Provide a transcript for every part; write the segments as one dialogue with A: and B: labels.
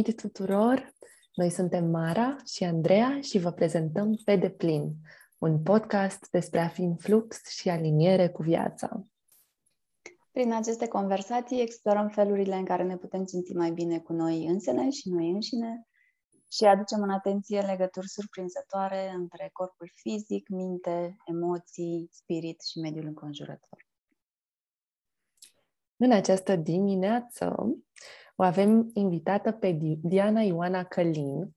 A: Bun venit tuturor! Noi suntem Mara și Andreea și vă prezentăm Pe deplin, un podcast despre a fi în flux și aliniere cu viața.
B: Prin aceste conversații explorăm felurile în care ne putem simți mai bine cu noi însene și noi înșine și aducem în atenție legături surprinzătoare între corpul fizic, minte, emoții, spirit și mediul înconjurător.
A: În această dimineață o avem invitată pe Diana Ioana Călin,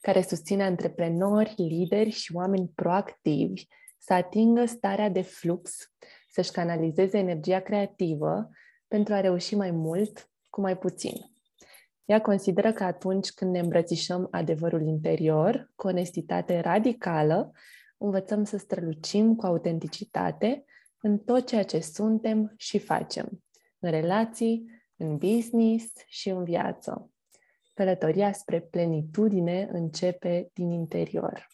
A: care susține antreprenori, lideri și oameni proactivi să atingă starea de flux, să-și canalizeze energia creativă pentru a reuși mai mult cu mai puțin. Ea consideră că atunci când ne îmbrățișăm adevărul interior, cu onestitate radicală, învățăm să strălucim cu autenticitate în tot ceea ce suntem și facem, în relații, în business și în viață. Călătoria spre plenitudine începe din interior.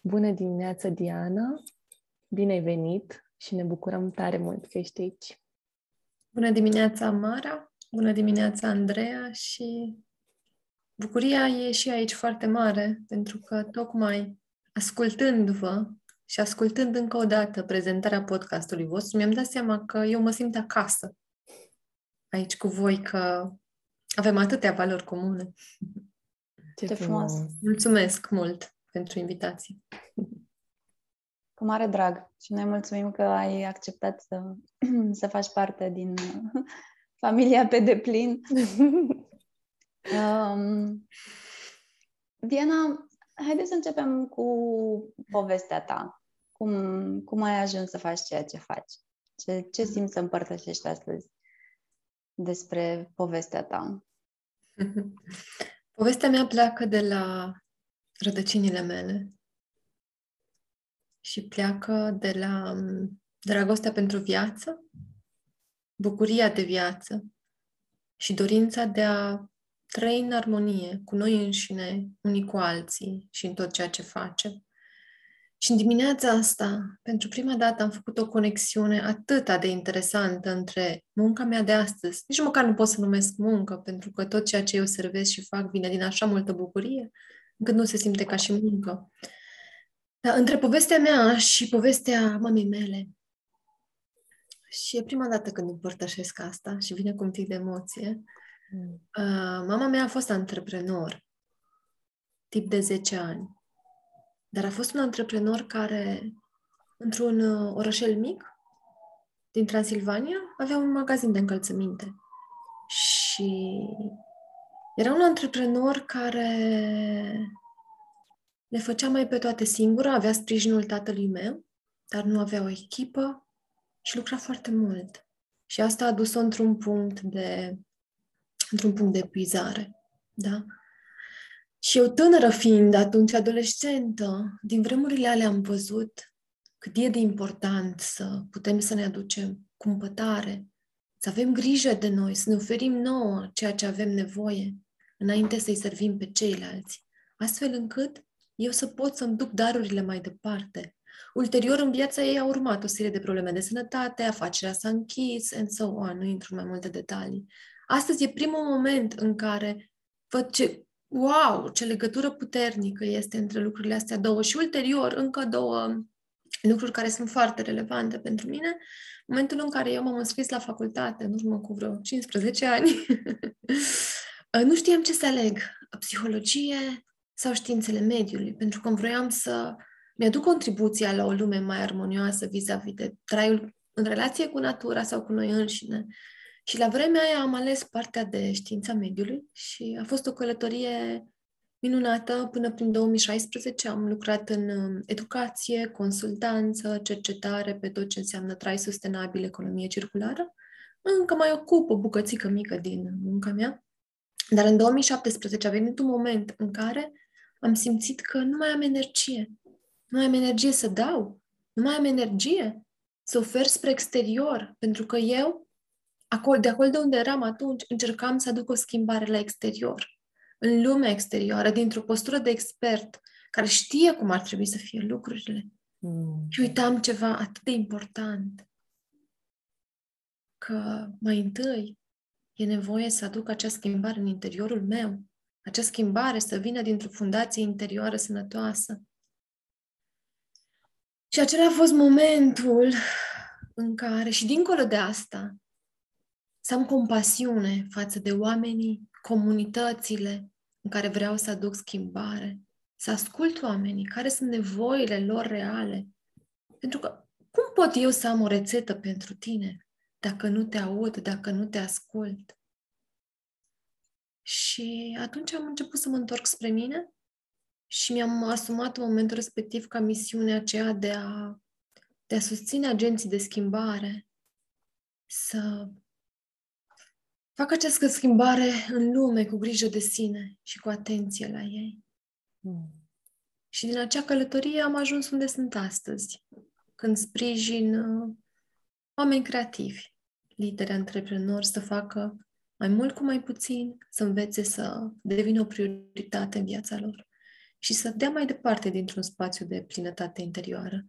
A: Bună dimineața, Diana! Bine ai venit și ne bucurăm tare mult că ești aici.
C: Bună dimineața, Mara! Bună dimineața, Andreea! Și bucuria e și aici foarte mare, pentru că tocmai ascultându-vă și ascultând încă o dată prezentarea podcastului vostru, mi-am dat seama că eu mă simt acasă aici cu voi că avem atâtea valori comune.
B: Ce, Ce frumos!
C: Mulțumesc mult pentru invitație.
B: Cu mare drag. Și noi mulțumim că ai acceptat să, să faci parte din familia pe deplin. um, Diana, haideți să începem cu povestea ta. Cum, cum ai ajuns să faci ceea ce faci? Ce, ce simți să împărtășești astăzi? Despre povestea ta.
C: Povestea mea pleacă de la rădăcinile mele și pleacă de la um, dragostea pentru viață, bucuria de viață și dorința de a trăi în armonie cu noi înșine, unii cu alții și în tot ceea ce facem. Și în dimineața asta, pentru prima dată, am făcut o conexiune atât de interesantă între munca mea de astăzi. Nici măcar nu pot să numesc muncă, pentru că tot ceea ce eu servesc și fac vine din așa multă bucurie, încât nu se simte ca și muncă. Dar între povestea mea și povestea mamei mele, și e prima dată când împărtășesc asta și vine cu un pic de emoție, mm. uh, mama mea a fost antreprenor, tip de 10 ani. Dar a fost un antreprenor care, într-un uh, orășel mic din Transilvania, avea un magazin de încălțăminte. Și era un antreprenor care le făcea mai pe toate singură, avea sprijinul tatălui meu, dar nu avea o echipă și lucra foarte mult. Și asta a dus-o într-un punct de într-un punct de epuizare. Da? Și eu tânără fiind, atunci adolescentă, din vremurile alea am văzut cât e de important să putem să ne aducem cumpătare, să avem grijă de noi, să ne oferim nouă ceea ce avem nevoie, înainte să-i servim pe ceilalți, astfel încât eu să pot să-mi duc darurile mai departe. Ulterior, în viața ei a urmat o serie de probleme de sănătate, afacerea s-a închis, and so on, nu intru în mai multe detalii. Astăzi e primul moment în care văd ce wow, ce legătură puternică este între lucrurile astea două și ulterior încă două lucruri care sunt foarte relevante pentru mine. Momentul în care eu m-am înscris la facultate, în urmă cu vreo 15 ani, nu știam ce să aleg, psihologie sau științele mediului, pentru că vroiam să mi-aduc contribuția la o lume mai armonioasă vis-a-vis de traiul în relație cu natura sau cu noi înșine. Și la vremea aia am ales partea de știința mediului și a fost o călătorie minunată. Până prin 2016 am lucrat în um, educație, consultanță, cercetare pe tot ce înseamnă trai sustenabil, economie circulară. Încă mai ocup o bucățică mică din munca mea. Dar în 2017 a venit un moment în care am simțit că nu mai am energie. Nu mai am energie să dau. Nu mai am energie să ofer spre exterior. Pentru că eu acolo, de acolo de unde eram atunci, încercam să aduc o schimbare la exterior, în lumea exterioară, dintr-o postură de expert care știe cum ar trebui să fie lucrurile. Mm. Și uitam ceva atât de important, că mai întâi e nevoie să aduc acea schimbare în interiorul meu. Acea schimbare să vină dintr-o fundație interioară sănătoasă. Și acela a fost momentul în care, și dincolo de asta, să am compasiune față de oamenii, comunitățile în care vreau să aduc schimbare, să ascult oamenii, care sunt nevoile lor reale. Pentru că cum pot eu să am o rețetă pentru tine dacă nu te aud, dacă nu te ascult? Și atunci am început să mă întorc spre mine și mi-am asumat în momentul respectiv ca misiunea aceea de a, de a susține agenții de schimbare să facă această schimbare în lume cu grijă de sine și cu atenție la ei. Mm. Și din acea călătorie am ajuns unde sunt astăzi, când sprijin uh, oameni creativi, lideri, antreprenori să facă mai mult cu mai puțin, să învețe să devină o prioritate în viața lor și să dea mai departe dintr-un spațiu de plinătate interioară.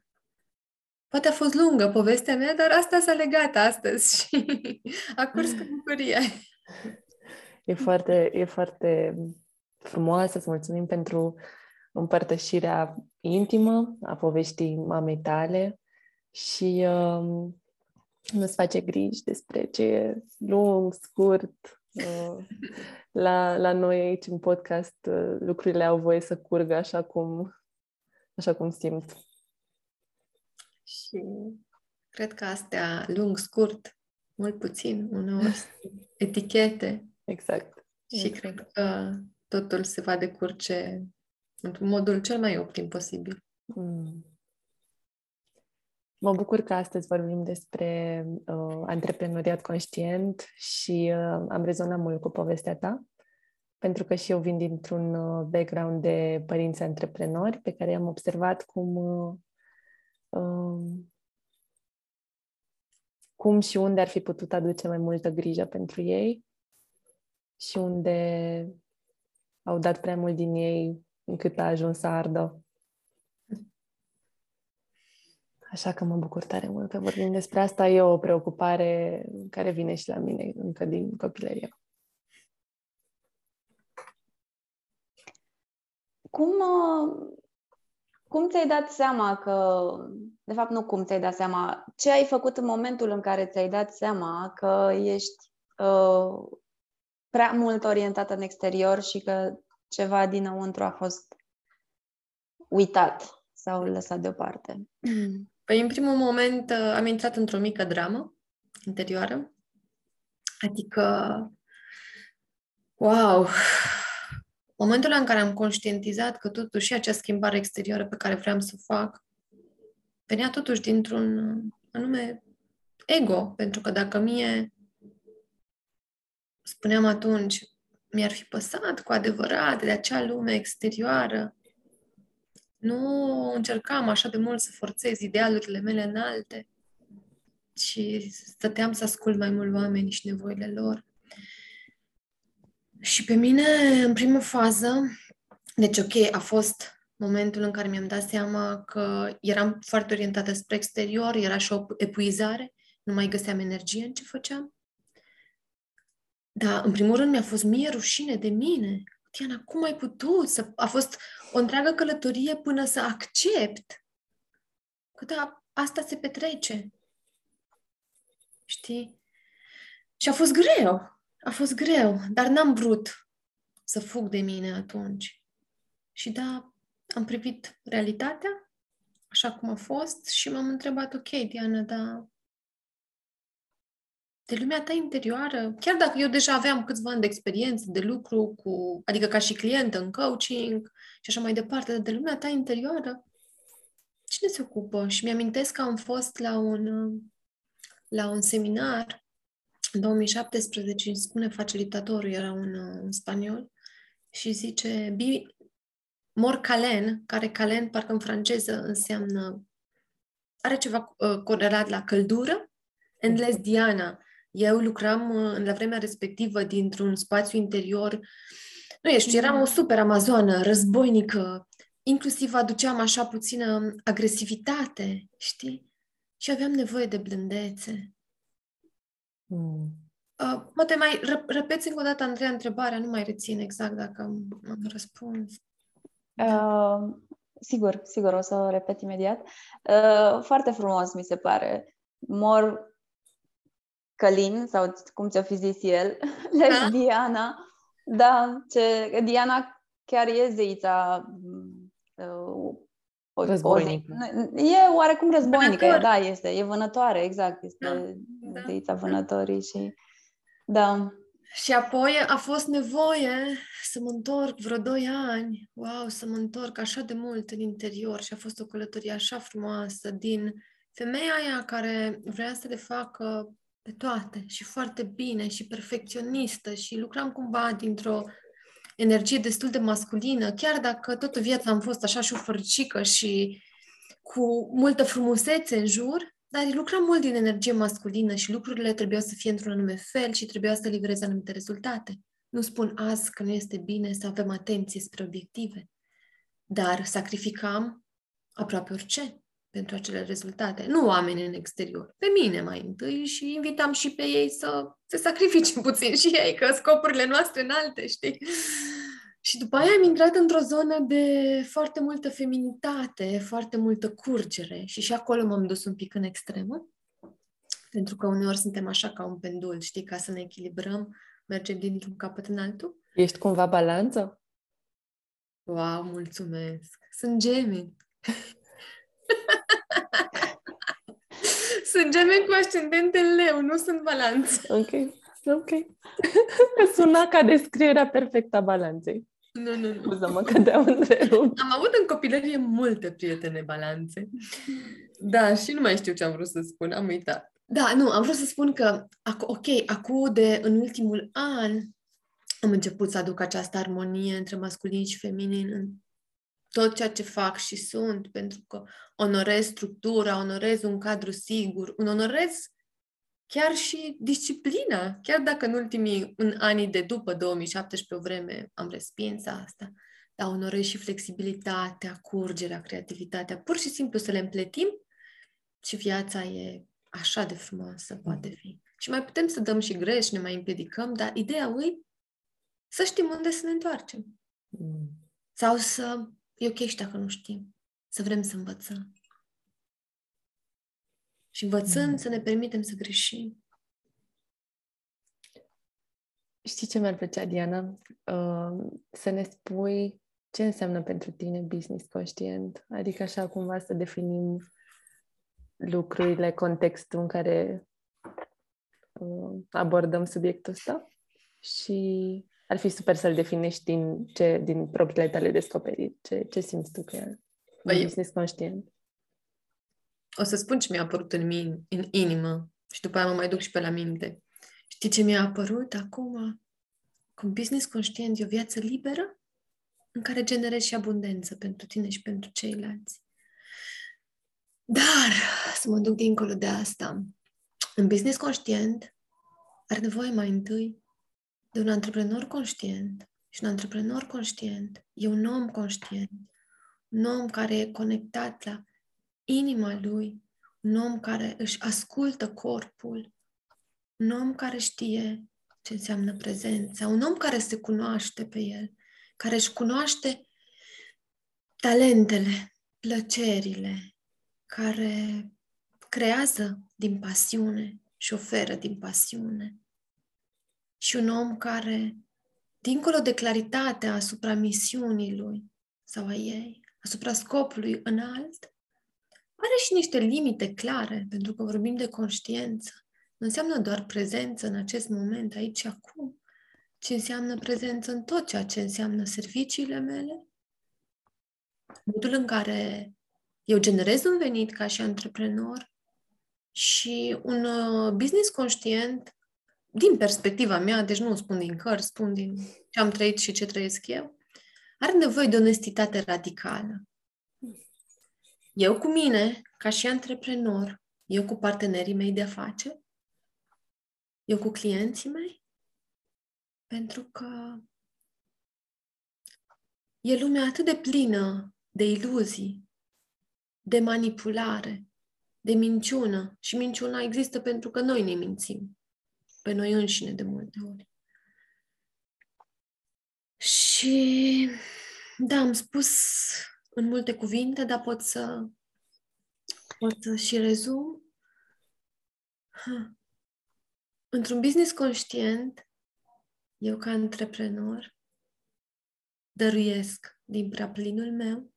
C: Poate a fost lungă povestea mea, dar asta s-a legat astăzi și a curs cu bucurie.
A: E foarte, e foarte frumoasă, să mulțumim pentru împărtășirea intimă a poveștii mamei tale și um, nu-ți face griji despre ce e lung, scurt. Uh, la, la noi aici în podcast uh, lucrurile au voie să curgă așa cum, așa cum simt.
C: Și cred că astea lung, scurt, mult puțin, uneori etichete.
A: Exact.
C: Și exact. cred că totul se va decurge într-un modul cel mai optim posibil. Mm.
A: Mă bucur că astăzi vorbim despre uh, antreprenoriat conștient și uh, am rezonat mult cu povestea ta, pentru că și eu vin dintr-un uh, background de părinți antreprenori pe care am observat cum uh, uh, cum și unde ar fi putut aduce mai multă grijă pentru ei și unde au dat prea mult din ei încât a ajuns să ardă. Așa că mă bucur tare mult că vorbim despre asta. E o preocupare care vine și la mine încă din copilărie.
B: Cum, uh, cum ți-ai dat seama că, de fapt nu cum ți-ai dat seama, ce ai făcut în momentul în care ți-ai dat seama că ești uh, prea mult orientată în exterior și că ceva dinăuntru a fost uitat sau lăsat deoparte?
C: Păi, în primul moment, uh, am intrat într-o mică dramă interioară. Adică, wow! Momentul în care am conștientizat că totuși acea schimbare exterioară pe care vreau să o fac venea totuși dintr-un anume ego. Pentru că dacă mie, spuneam atunci, mi-ar fi păsat cu adevărat de acea lume exterioară, nu încercam așa de mult să forțez idealurile mele înalte, ci stăteam să ascult mai mult oameni și nevoile lor. Și pe mine, în primă fază, deci ok, a fost momentul în care mi-am dat seama că eram foarte orientată spre exterior, era și o epuizare, nu mai găseam energie în ce făceam. Dar, în primul rând, mi-a fost mie rușine de mine. Tiana, cum ai putut? Să... A fost o întreagă călătorie până să accept că da, asta se petrece. Știi? Și a fost greu. A fost greu, dar n-am vrut să fug de mine atunci. Și da, am privit realitatea așa cum a fost și m-am întrebat, ok, Diana, dar de lumea ta interioară, chiar dacă eu deja aveam câțiva ani de experiență, de lucru cu, adică ca și clientă în coaching și așa mai departe, dar de lumea ta interioară, cine se ocupă? Și mi-amintesc că am fost la un, la un seminar în 2017, îmi spune facilitatorul, era un, un spaniol, și zice, Bi, mor calen, care calen, parcă în franceză, înseamnă, are ceva uh, corelat la căldură, Endless Diana, eu lucram uh, la vremea respectivă dintr-un spațiu interior, nu ești, eram o super amazoană, războinică, inclusiv aduceam așa puțină agresivitate, știi? Și aveam nevoie de blândețe. Mm. Uh, poate mai rep- repeți încă o dată, Andreea, întrebarea, nu mai rețin exact dacă am, am răspuns.
B: Uh, sigur, sigur, o să o repet imediat. Uh, foarte frumos, mi se pare. Mor Călin, sau cum ți-o fi zis el, da? Diana. Da, ce, Diana chiar e zeița uh,
A: o, războinică.
B: O, e oarecum războinică, Vânător. da, este, e vânătoare, exact, este da, da. zeița vânătorii și da.
C: Și apoi a fost nevoie să mă întorc vreo doi ani, wow, să mă întorc așa de mult în interior și a fost o călătorie așa frumoasă din femeia aia care vrea să le facă pe toate și foarte bine și perfecționistă și lucram cumva dintr-o energie destul de masculină, chiar dacă toată viața am fost așa șofărcică și cu multă frumusețe în jur, dar lucram mult din energie masculină și lucrurile trebuiau să fie într-un anume fel și trebuiau să livreze anumite rezultate. Nu spun azi că nu este bine să avem atenție spre obiective, dar sacrificam aproape orice pentru acele rezultate. Nu oameni în exterior, pe mine mai întâi și invitam și pe ei să se sacrifice puțin și ei, că scopurile noastre înalte, știi? Și după aia am intrat într-o zonă de foarte multă feminitate, foarte multă curgere și și acolo m-am dus un pic în extremă, pentru că uneori suntem așa ca un pendul, știi, ca să ne echilibrăm, mergem dintr-un capăt în altul.
A: Ești cumva balanță?
C: Wow, mulțumesc! Sunt gemeni! sunt gemeni cu ascendent în leu, nu sunt balanță.
A: Ok, ok. Suna ca descrierea perfectă a balanței.
C: Nu, nu, nu.
A: Scuză-mă că te-am întrerupt.
C: Am avut în copilărie multe prietene balanțe. Da, și nu mai știu ce am vrut să spun, am uitat. Da, nu, am vrut să spun că, ok, acum de în ultimul an am început să aduc această armonie între masculin și feminin în tot ceea ce fac și sunt, pentru că onorez structura, onorez un cadru sigur, un onorez chiar și disciplina, chiar dacă în ultimii în anii de după 2017 o vreme am respins asta, dar onorez și flexibilitatea, curgerea, creativitatea, pur și simplu să le împletim și viața e așa de frumoasă, poate fi. Și mai putem să dăm și greș, ne mai împiedicăm, dar ideea lui să știm unde să ne întoarcem. Mm. Sau să, e ok și dacă nu știm, să vrem să învățăm. Și învățând mm. să ne permitem să greșim.
A: Știi ce mi-ar plăcea, Diana? Uh, să ne spui ce înseamnă pentru tine business conștient. Adică așa cumva să definim lucrurile, contextul în care uh, abordăm subiectul ăsta și ar fi super să-l definești din, ce, din propriile tale descoperiri. Ce, ce simți tu că e păi, business conștient?
C: O să spun ce mi-a apărut în, min, în inimă și după aia mă mai duc și pe la minte. Știi ce mi-a apărut acum? Cu business conștient e o viață liberă în care generezi și abundență pentru tine și pentru ceilalți. Dar, să mă duc dincolo de asta, în business conștient are nevoie mai întâi de un antreprenor conștient și un antreprenor conștient e un om conștient, un om care e conectat la inima lui, un om care își ascultă corpul, un om care știe ce înseamnă prezența, un om care se cunoaște pe el, care își cunoaște talentele, plăcerile, care creează din pasiune și oferă din pasiune. Și un om care, dincolo de claritatea asupra misiunii lui sau a ei, asupra scopului înalt, are și niște limite clare, pentru că vorbim de conștiență. Nu înseamnă doar prezență în acest moment, aici și acum, ci înseamnă prezență în tot ceea ce înseamnă serviciile mele, modul în care eu generez un venit ca și antreprenor și un uh, business conștient din perspectiva mea, deci nu spun din cărți, spun din ce am trăit și ce trăiesc eu, are nevoie de onestitate radicală. Eu cu mine, ca și antreprenor, eu cu partenerii mei de afaceri, eu cu clienții mei, pentru că e lumea atât de plină de iluzii, de manipulare, de minciună. Și minciuna există pentru că noi ne mințim. Pe noi înșine de multe ori. Și da, am spus în multe cuvinte, dar pot să pot să și rezum. Ha. Într-un business conștient, eu ca antreprenor dăruiesc din prea plinul meu,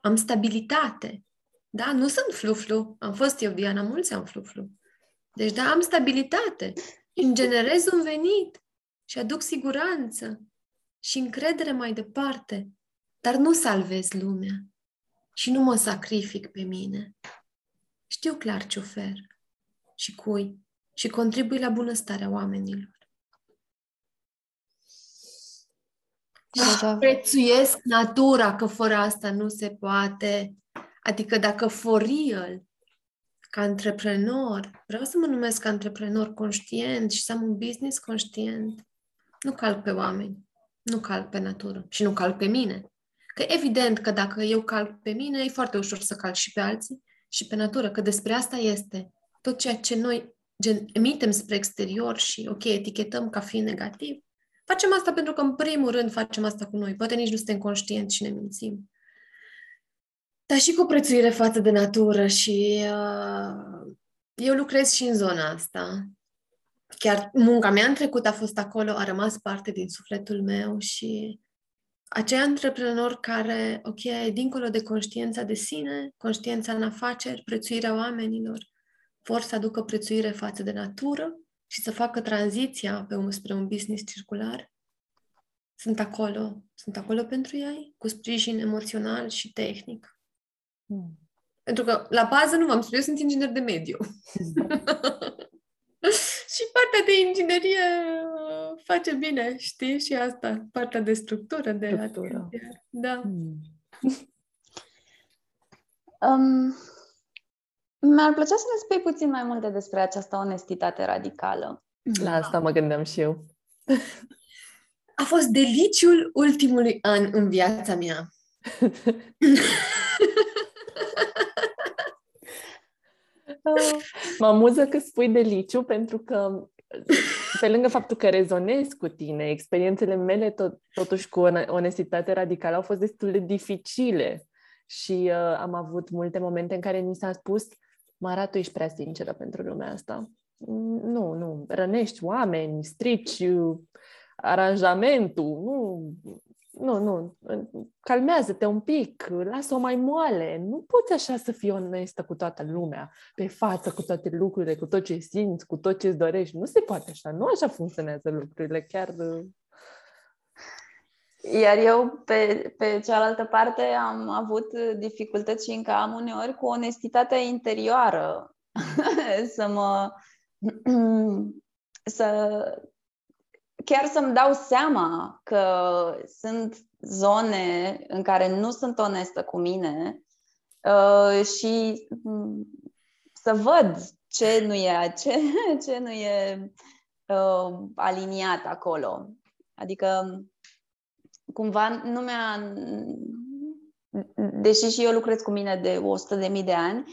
C: am stabilitate. Da, nu sunt fluflu. Am fost eu, Diana, mulți am fluflu. Deci, da, am stabilitate. Îmi generez un venit și aduc siguranță și încredere mai departe. Dar nu salvez lumea și nu mă sacrific pe mine. Știu clar ce șofer și cui și contribui la bunăstarea oamenilor. Și prețuiesc natura, că fără asta nu se poate. Adică dacă for real, ca antreprenor, vreau să mă numesc antreprenor conștient și să am un business conștient, nu calc pe oameni, nu calc pe natură și nu calc pe mine. Că evident că dacă eu calc pe mine, e foarte ușor să calc și pe alții și pe natură, că despre asta este. Tot ceea ce noi gen, emitem spre exterior și, ok, etichetăm ca fiind negativ, facem asta pentru că, în primul rând, facem asta cu noi. Poate nici nu suntem conștienți și ne mințim. Dar și cu prețuire față de natură și uh, eu lucrez și în zona asta. Chiar munca mea în trecut a fost acolo, a rămas parte din sufletul meu și acei antreprenori care, ok, dincolo de conștiința de sine, conștiința în afaceri, prețuirea oamenilor, vor să aducă prețuire față de natură și să facă tranziția pe un, spre un business circular, sunt acolo. Sunt acolo pentru ei, cu sprijin emoțional și tehnic. Mm. Pentru că, la bază, nu v-am spus, eu sunt inginer de mediu. Mm. și partea de inginerie uh, face bine, știi? Și asta, partea de structură, de structură. Atenție. Da. Mm.
B: Um, mi-ar plăcea să ne spui puțin mai multe despre această onestitate radicală.
A: La asta mă gândeam și eu.
C: A fost deliciul ultimului an în viața mea.
A: mă amuză că spui deliciu pentru că pe lângă faptul că rezonez cu tine, experiențele mele tot, totuși cu onestitate radicală au fost destul de dificile. Și uh, am avut multe momente în care mi s-a spus Mara, tu ești prea sinceră pentru lumea asta. Nu, nu, rănești oameni, strici uh, aranjamentul, nu, nu, nu, calmează-te un pic, lasă-o mai moale. Nu poți așa să fii onestă cu toată lumea, pe față, cu toate lucrurile, cu tot ce simți, cu tot ce îți dorești. Nu se poate așa, nu așa funcționează lucrurile, chiar... Uh,
B: Iar eu, pe, pe cealaltă parte, am avut dificultăți și încă am uneori cu onestitatea interioară să mă... să chiar să-mi dau seama că sunt zone în care nu sunt onestă cu mine uh, și mm, să văd ce nu e, ce, ce nu e uh, aliniat acolo. Adică, cumva, nu mi-a. Deși și eu lucrez cu mine de 100.000 de ani,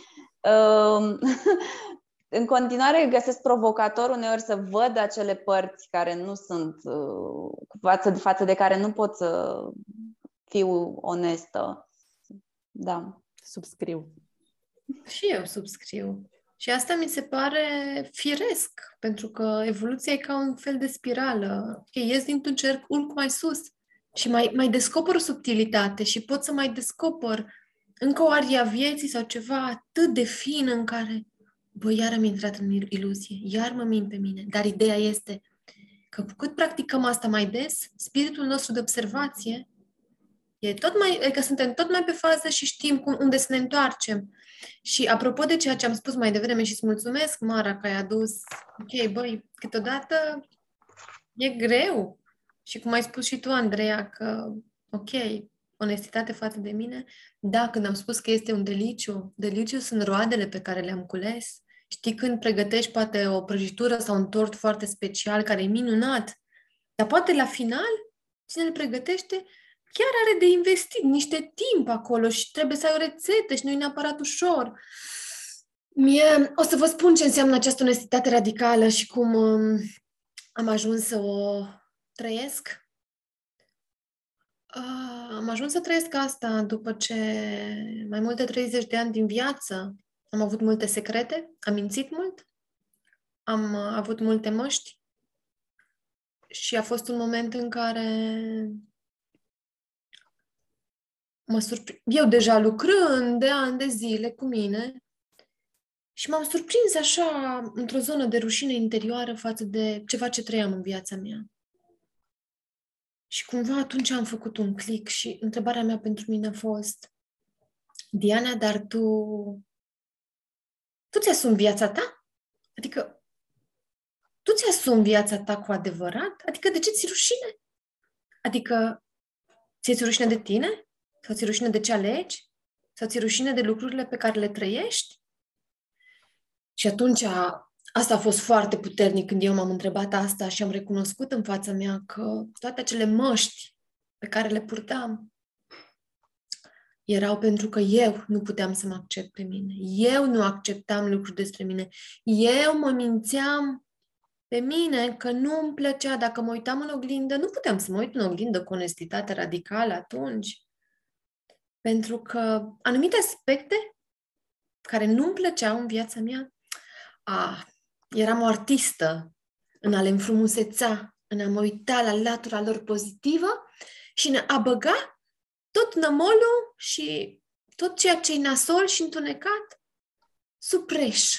B: uh, în continuare găsesc provocator uneori să văd acele părți care nu sunt, uh, față de, față de care nu pot să fiu onestă. Da.
A: Subscriu.
C: Și eu subscriu. Și asta mi se pare firesc, pentru că evoluția e ca un fel de spirală. Okay, ies dintr-un cerc, urc mai sus și mai, mai descoper o subtilitate și pot să mai descoper încă o aria vieții sau ceva atât de fin în care bă, iar am intrat în iluzie, iar mă mint pe mine. Dar ideea este că cu cât practicăm asta mai des, spiritul nostru de observație e tot mai, adică suntem tot mai pe fază și știm cum, unde să ne întoarcem. Și apropo de ceea ce am spus mai devreme și îți mulțumesc, Mara, că ai adus, ok, băi, câteodată e greu. Și cum ai spus și tu, Andreea, că, ok, onestitate față de mine, da, când am spus că este un deliciu, deliciu sunt roadele pe care le-am cules. Știi când pregătești poate o prăjitură sau un tort foarte special care e minunat, dar poate la final, cine le pregătește, chiar are de investit niște timp acolo și trebuie să ai o rețetă și nu e neapărat ușor. Mie, o să vă spun ce înseamnă această onestitate radicală și cum, um, am ajuns să o trăiesc. Uh, am ajuns să trăiesc asta după ce mai mult de 30 de ani din viață am avut multe secrete, am mințit mult, am uh, avut multe măști și a fost un moment în care mă surpri- eu deja lucrând de ani de zile cu mine și m-am surprins așa într-o zonă de rușine interioară față de ceva ce trăiam în viața mea. Și cumva atunci am făcut un click și întrebarea mea pentru mine a fost Diana, dar tu tu ți-asumi viața ta? Adică tu ți-asumi viața ta cu adevărat? Adică de ce ți rușine? Adică ți-e rușine de tine? Sau ți rușine de ce alegi? Sau ți rușine de lucrurile pe care le trăiești? Și atunci asta a fost foarte puternic când eu m-am întrebat asta și am recunoscut în fața mea că toate acele măști pe care le purtam erau pentru că eu nu puteam să mă accept pe mine. Eu nu acceptam lucruri despre mine. Eu mă mințeam pe mine că nu îmi plăcea. Dacă mă uitam în oglindă, nu puteam să mă uit în oglindă cu onestitate radicală atunci. Pentru că anumite aspecte care nu îmi plăceau în viața mea, a, eram o artistă în a le înfrumuseța, în a mă uita la latura lor pozitivă și în a băga tot nămolul și tot ceea ce e nasol și întunecat sub preș.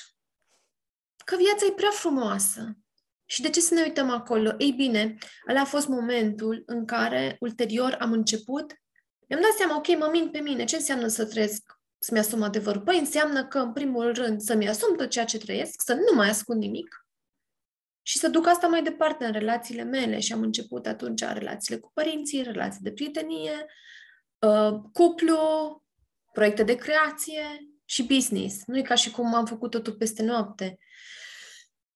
C: Că viața e prea frumoasă. Și de ce să ne uităm acolo? Ei bine, ăla a fost momentul în care ulterior am început mi-am dat seama, ok, mă mint pe mine. Ce înseamnă să trăiesc, să-mi asum adevărul? Păi înseamnă că, în primul rând, să-mi asum tot ceea ce trăiesc, să nu mai ascund nimic și să duc asta mai departe în relațiile mele. Și am început atunci relațiile cu părinții, relații de prietenie, uh, cuplu, proiecte de creație și business. Nu e ca și cum am făcut totul peste noapte.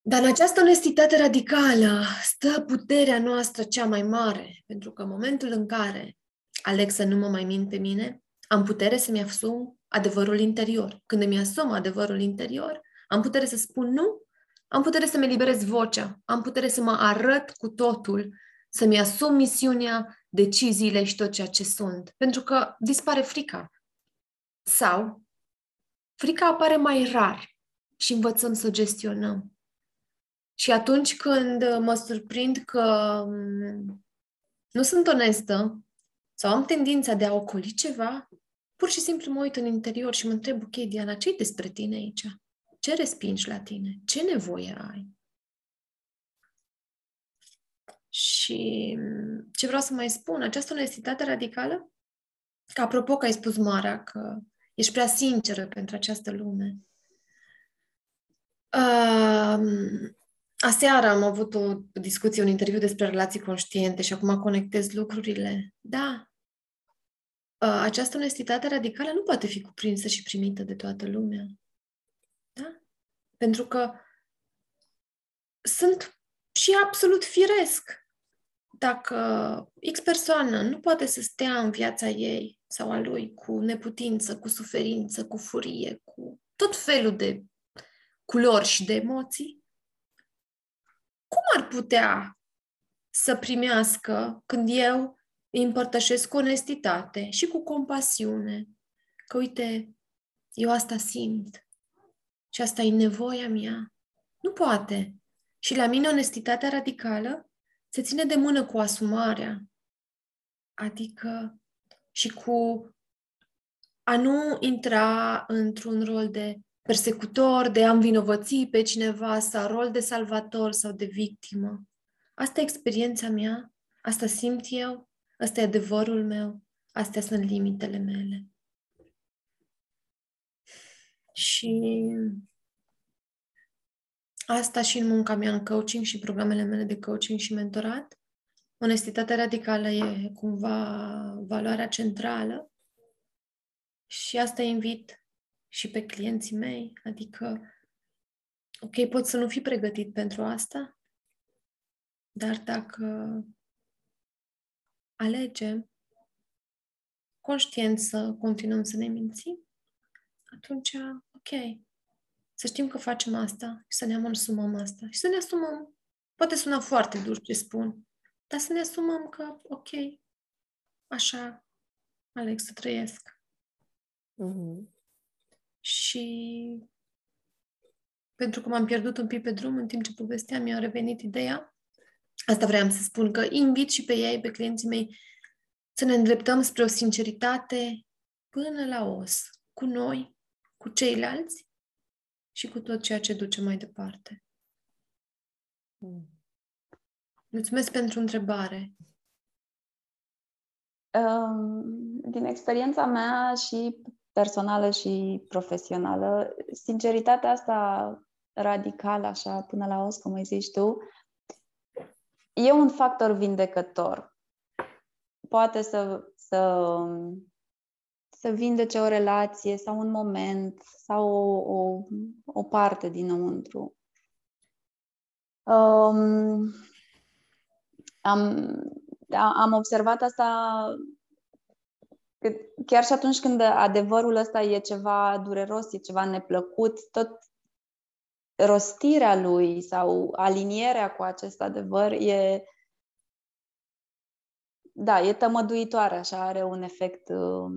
C: Dar în această onestitate radicală stă puterea noastră cea mai mare, pentru că în momentul în care aleg să nu mă mai mint pe mine, am putere să-mi asum adevărul interior. Când îmi asum adevărul interior, am putere să spun nu, am putere să-mi eliberez vocea, am putere să mă arăt cu totul, să-mi asum misiunea, deciziile și tot ceea ce sunt. Pentru că dispare frica. Sau frica apare mai rar și învățăm să o gestionăm. Și atunci când mă surprind că mm, nu sunt onestă, sau am tendința de a ocoli ceva, pur și simplu mă uit în interior și mă întreb, ok, Diana, ce despre tine aici? Ce respingi la tine? Ce nevoie ai? Și ce vreau să mai spun, această onestitate radicală, că apropo că ai spus, Mara, că ești prea sinceră pentru această lume. Uh, aseară am avut o discuție, un interviu despre relații conștiente și acum conectez lucrurile. Da, uh, această onestitate radicală nu poate fi cuprinsă și primită de toată lumea. Da? Pentru că sunt și absolut firesc. Dacă X persoană nu poate să stea în viața ei sau a lui cu neputință, cu suferință, cu furie, cu tot felul de culori și de emoții, cum ar putea să primească când eu îi împărtășesc cu onestitate și cu compasiune că, uite, eu asta simt și asta e nevoia mea. Nu poate. Și la mine onestitatea radicală se ține de mână cu asumarea. Adică și cu a nu intra într-un rol de persecutor, de a învinovăți pe cineva sau rol de salvator sau de victimă. Asta e experiența mea, asta simt eu, asta e adevărul meu, astea sunt limitele mele. Și asta și în munca mea în coaching și programele mele de coaching și mentorat. Onestitatea radicală e cumva valoarea centrală și asta invit și pe clienții mei. Adică, ok, pot să nu fi pregătit pentru asta, dar dacă alegem conștient să continuăm să ne mințim, atunci, ok, să știm că facem asta și să ne asumăm asta și să ne asumăm Poate suna foarte dur ce spun, dar să ne asumăm că, ok, așa aleg să trăiesc.
A: Mm-hmm.
C: Și pentru că m-am pierdut un pic pe drum în timp ce povesteam, mi-a revenit ideea. Asta vreau să spun, că invit și pe ei, pe clienții mei, să ne îndreptăm spre o sinceritate până la os, cu noi, cu ceilalți și cu tot ceea ce duce mai departe. Mm. Mulțumesc pentru întrebare.
B: Din experiența mea și personală și profesională, sinceritatea asta radicală, așa, până la os, cum îi zici tu, e un factor vindecător. Poate să, să, să vindece o relație sau un moment sau o, o, o parte dinăuntru. Um, am, am observat asta chiar și atunci când adevărul ăsta e ceva dureros, e ceva neplăcut, tot rostirea lui sau alinierea cu acest adevăr e da, e tămăduitoare, așa, are un efect uh,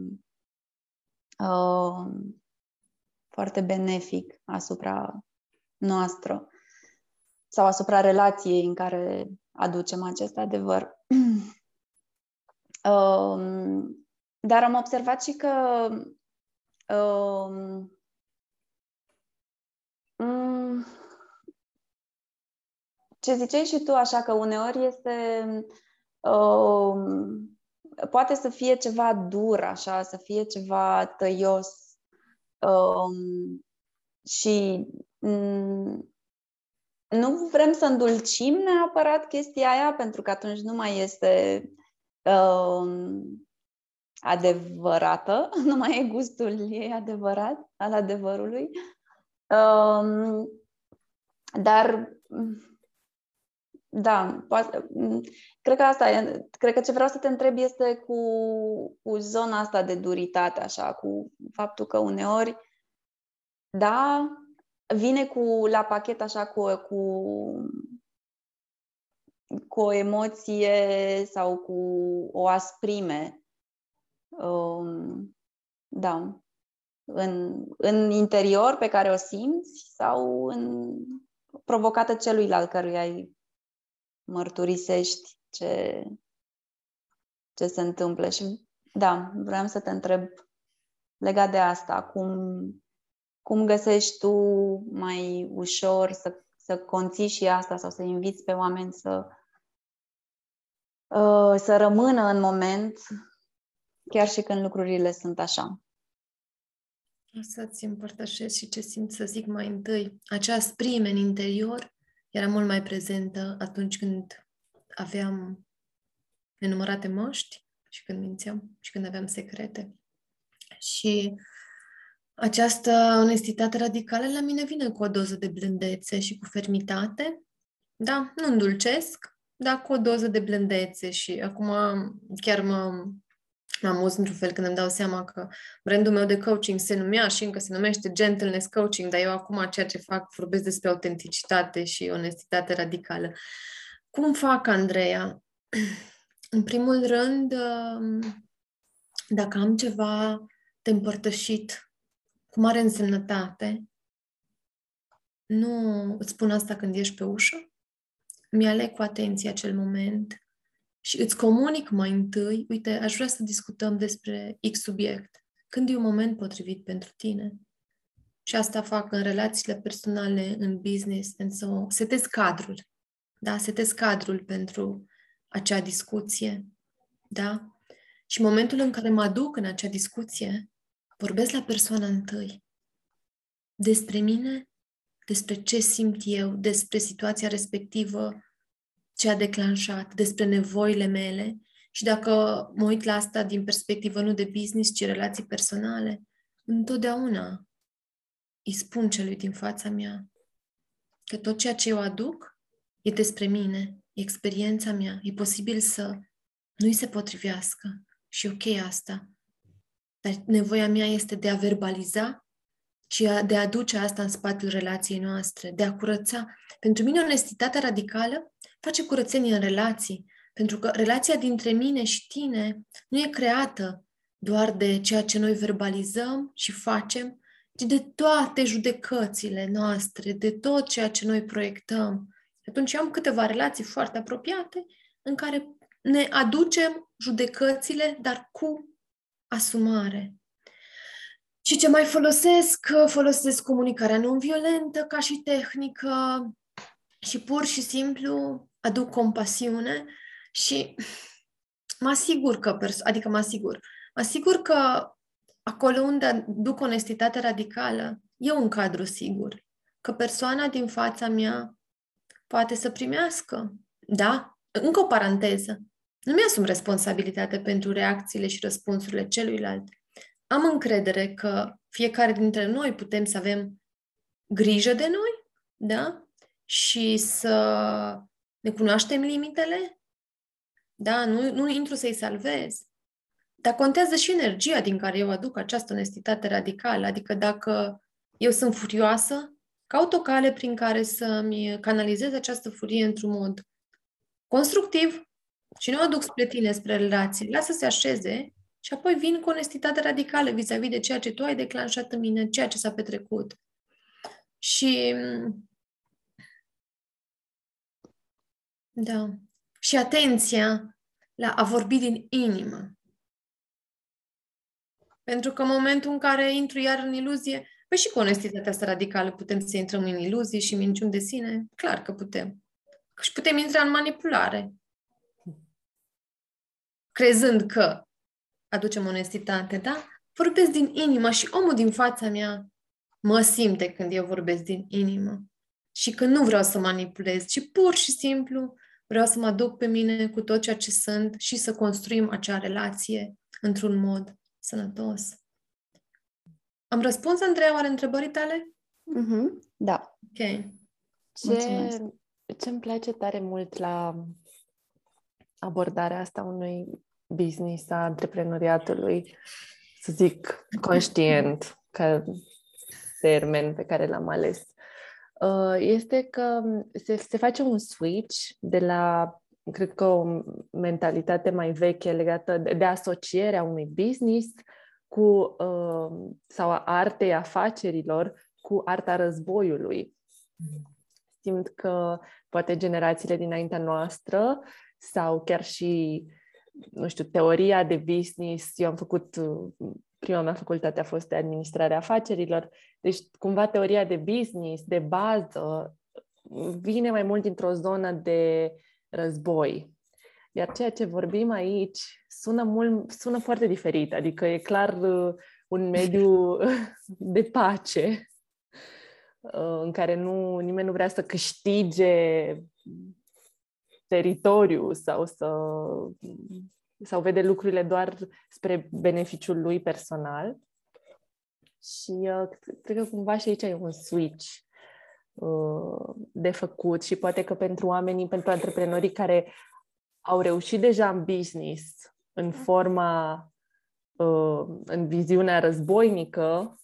B: uh, foarte benefic asupra noastră sau asupra relației în care aducem acest adevăr. uh, dar am observat și că uh, ce ziceai și tu, așa că uneori este uh, poate să fie ceva dur, așa, să fie ceva tăios uh, și um, nu vrem să îndulcim neapărat chestia aia, pentru că atunci nu mai este uh, adevărată, nu mai e gustul ei adevărat al adevărului. Uh, dar da, poate, cred că asta e. Cred că ce vreau să te întreb este cu, cu zona asta de duritate, așa, cu faptul că uneori, da, vine cu la pachet așa cu, cu, cu o emoție sau cu o asprime. Um, da. În, în interior pe care o simți sau în provocată celuilalt căruia ai mărturisești ce, ce se întâmplă. Și da, vreau să te întreb legat de asta, cum, cum găsești tu mai ușor să, să conții și asta sau să inviți pe oameni să, uh, să rămână în moment, chiar și când lucrurile sunt așa.
C: O să-ți împărtășesc și ce simt să zic mai întâi. Acea sprime în interior era mult mai prezentă atunci când aveam nenumărate moști și când mințeam și când aveam secrete. Și această onestitate radicală la mine vine cu o doză de blândețe și cu fermitate. Da, nu îndulcesc, dar cu o doză de blândețe și acum chiar mă mă amuz într-un fel când îmi dau seama că brandul meu de coaching se numea și încă se numește Gentleness Coaching, dar eu acum ceea ce fac vorbesc despre autenticitate și onestitate radicală. Cum fac, Andreea? În primul rând, um, dacă am ceva de împărtășit cu mare însemnătate, nu îți spun asta când ești pe ușă, mi-aleg cu atenție acel moment și îți comunic mai întâi, uite, aș vrea să discutăm despre X subiect. Când e un moment potrivit pentru tine? Și asta fac în relațiile personale, în business, and so setez cadrul. Da? Setez cadrul pentru acea discuție. Da? Și momentul în care mă aduc în acea discuție, vorbesc la persoana întâi. Despre mine, despre ce simt eu, despre situația respectivă, ce a declanșat, despre nevoile mele și dacă mă uit la asta din perspectivă nu de business, ci relații personale, întotdeauna îi spun celui din fața mea că tot ceea ce eu aduc e despre mine, e experiența mea, e posibil să nu-i se potrivească. Și ok asta, dar nevoia mea este de a verbaliza și de a aduce asta în spatele relației noastre, de a curăța. Pentru mine, onestitatea radicală face curățenie în relații, pentru că relația dintre mine și tine nu e creată doar de ceea ce noi verbalizăm și facem, ci de toate judecățile noastre, de tot ceea ce noi proiectăm. Atunci am câteva relații foarte apropiate în care ne aducem judecățile, dar cu asumare. Și ce mai folosesc? Folosesc comunicarea non-violentă ca și tehnică și pur și simplu aduc compasiune și mă asigur că, perso- adică mă asigur, mă asigur că acolo unde duc onestitate radicală, e un cadru sigur. Că persoana din fața mea poate să primească. Da? Încă o paranteză. Nu mi-asum responsabilitate pentru reacțiile și răspunsurile celuilalt. Am încredere că fiecare dintre noi putem să avem grijă de noi, da? Și să ne cunoaștem limitele, da? Nu, nu intru să-i salvez. Dar contează și energia din care eu aduc această onestitate radicală. Adică dacă eu sunt furioasă, caut o cale prin care să-mi canalizez această furie într-un mod constructiv și nu o aduc spre tine, spre relații. Lasă să se așeze și apoi vin cu onestitate radicală vis-a-vis de ceea ce tu ai declanșat în mine, ceea ce s-a petrecut. Și da. Și atenția la a vorbi din inimă. Pentru că în momentul în care intru iar în iluzie, păi și cu onestitatea asta radicală putem să intrăm în iluzii și minciuni de sine? Clar că putem. Și putem intra în manipulare. Crezând că aducem onestitate, da? Vorbesc din inimă și omul din fața mea mă simte când eu vorbesc din inimă. Și că nu vreau să manipulez, ci pur și simplu vreau să mă duc pe mine cu tot ceea ce sunt și să construim acea relație într-un mod sănătos. Am răspuns, Andreea, oare întrebării tale?
B: Mm-hmm. Da.
C: Ok.
A: Ce, ce îmi place tare mult la abordarea asta unui business, a antreprenoriatului, să zic, conștient, ca termen pe care l-am ales, uh, este că se, se face un switch de la, cred că, o mentalitate mai veche legată de, de asocierea unui business cu, uh, sau a artei afacerilor cu arta războiului. Simt că poate generațiile dinaintea noastră sau chiar și nu știu, teoria de business, eu am făcut, prima mea facultate a fost de administrare afacerilor, deci cumva teoria de business, de bază, vine mai mult dintr-o zonă de război. Iar ceea ce vorbim aici sună, mult, sună foarte diferit, adică e clar uh, un mediu de pace uh, în care nu, nimeni nu vrea să câștige teritoriu sau să sau vede lucrurile doar spre beneficiul lui personal. Și uh, cred că cumva și aici e un switch uh, de făcut și poate că pentru oamenii, pentru antreprenorii care au reușit deja în business, în forma, uh, în viziunea războinică,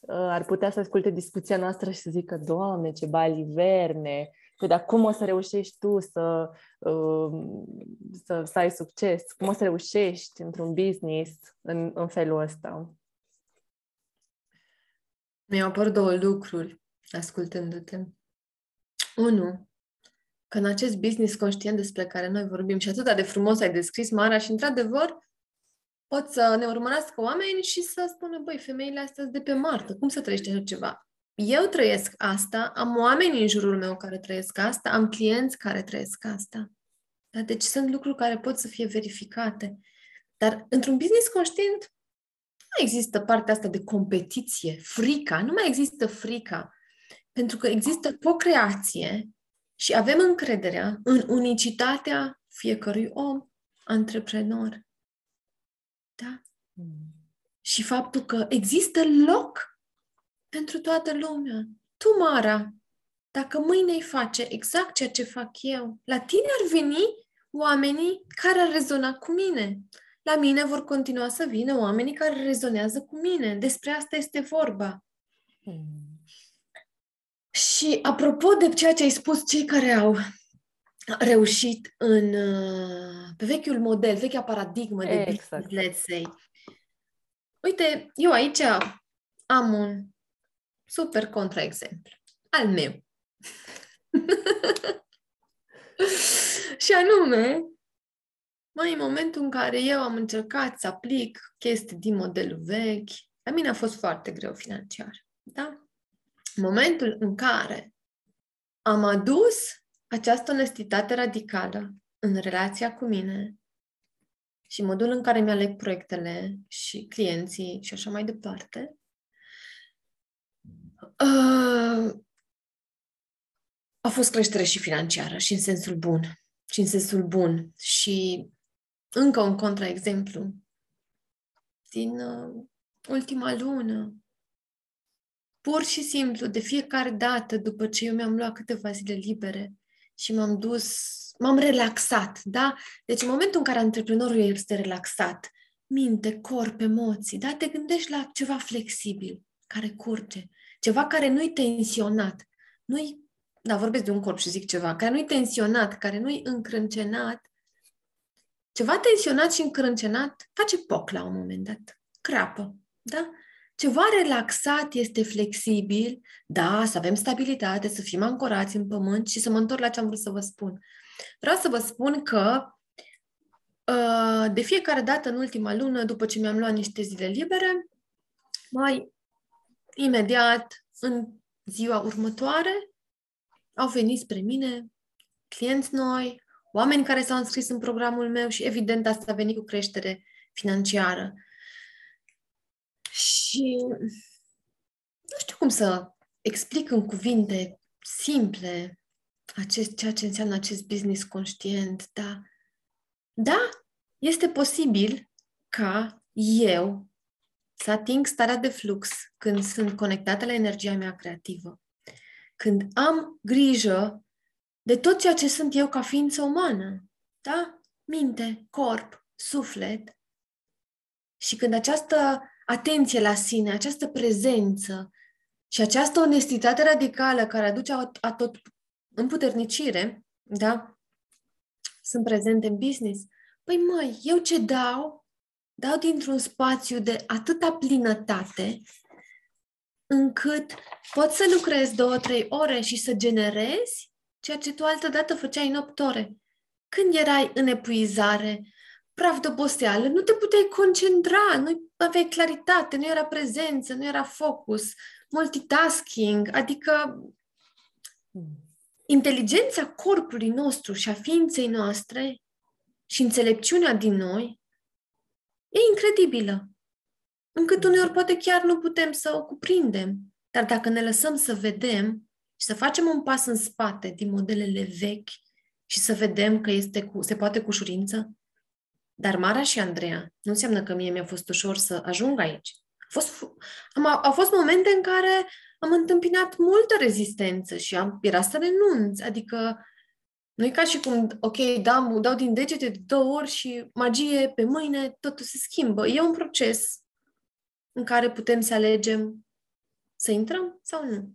A: uh, ar putea să asculte discuția noastră și să zică, Doamne, ce baliverne, Păi, dar cum o să reușești tu să, uh, să, să ai succes? Cum o să reușești într-un business în, în felul ăsta?
C: Mi-au apărut două lucruri ascultându-te. Unu, că în acest business conștient despre care noi vorbim și atât de frumos ai descris, Mara, și într-adevăr pot să ne urmărească oameni și să spună, băi, femeile astea de pe Marte, cum să trăiești așa ceva? Eu trăiesc asta, am oameni în jurul meu care trăiesc asta, am clienți care trăiesc asta. Da? Deci sunt lucruri care pot să fie verificate. Dar într-un business conștient nu există partea asta de competiție, frica, nu mai există frica. Pentru că există co-creație și avem încrederea în unicitatea fiecărui om, antreprenor. Da? Mm. Și faptul că există loc pentru toată lumea. Tu, Mara, dacă mâine îi face exact ceea ce fac eu, la tine ar veni oamenii care ar rezona cu mine. La mine vor continua să vină oamenii care rezonează cu mine. Despre asta este vorba. Hmm. Și apropo de ceea ce ai spus, cei care au reușit în, uh, pe vechiul model, vechea paradigmă de exact. business, let's say. Uite, eu aici am un super contraexemplu al meu. și anume, mai în momentul în care eu am încercat să aplic chestii din modelul vechi, la mine a fost foarte greu financiar. Da? Momentul în care am adus această onestitate radicală în relația cu mine și modul în care mi-aleg proiectele și clienții și așa mai departe, uh, a fost creștere și financiară și în sensul bun. Și în sensul bun. Și încă un contraexemplu din uh, ultima lună. Pur și simplu, de fiecare dată, după ce eu mi-am luat câteva zile libere și m-am dus, m-am relaxat, da? Deci în momentul în care antreprenorul este relaxat, minte, corp, emoții, da? Te gândești la ceva flexibil, care curge, ceva care nu-i tensionat, nu-i, da, vorbesc de un corp și zic ceva, care nu-i tensionat, care nu-i încrâncenat, ceva tensionat și încrâncenat face poc la un moment dat, crapă, da? Ceva relaxat este flexibil, da, să avem stabilitate, să fim ancorați în pământ și să mă întorc la ce am vrut să vă spun. Vreau să vă spun că uh, de fiecare dată în ultima lună, după ce mi-am luat niște zile libere, mai imediat, în ziua următoare, au venit spre mine clienți noi, oameni care s-au înscris în programul meu și evident asta a venit cu creștere financiară. Și nu știu cum să explic în cuvinte simple acest, ceea ce înseamnă acest business conștient, dar da, este posibil ca eu să ating starea de flux când sunt conectată la energia mea creativă, când am grijă de tot ceea ce sunt eu ca ființă umană, da? Minte, corp, suflet. Și când această atenție la sine, această prezență și această onestitate radicală care aduce a tot împuternicire, da? Sunt prezente în business. Păi măi, eu ce dau? Dau dintr-un spațiu de atâta plinătate încât pot să lucrez două, trei ore și să generezi ceea ce tu altă dată făceai în opt ore. Când erai în epuizare, praf de oboseală, nu te puteai concentra, nu aveai claritate, nu era prezență, nu era focus, multitasking, adică inteligența corpului nostru și a ființei noastre și înțelepciunea din noi e incredibilă. Încât uneori poate chiar nu putem să o cuprindem. Dar dacă ne lăsăm să vedem și să facem un pas în spate din modelele vechi și să vedem că este cu, se poate cu ușurință, dar Mara și Andreea nu înseamnă că mie mi-a fost ușor să ajung aici. A fost, am, au fost momente în care am întâmpinat multă rezistență și am, era să renunț. Adică nu e ca și cum, ok, dau, dau din degete de două ori și magie pe mâine, totul se schimbă. E un proces în care putem să alegem să intrăm sau nu.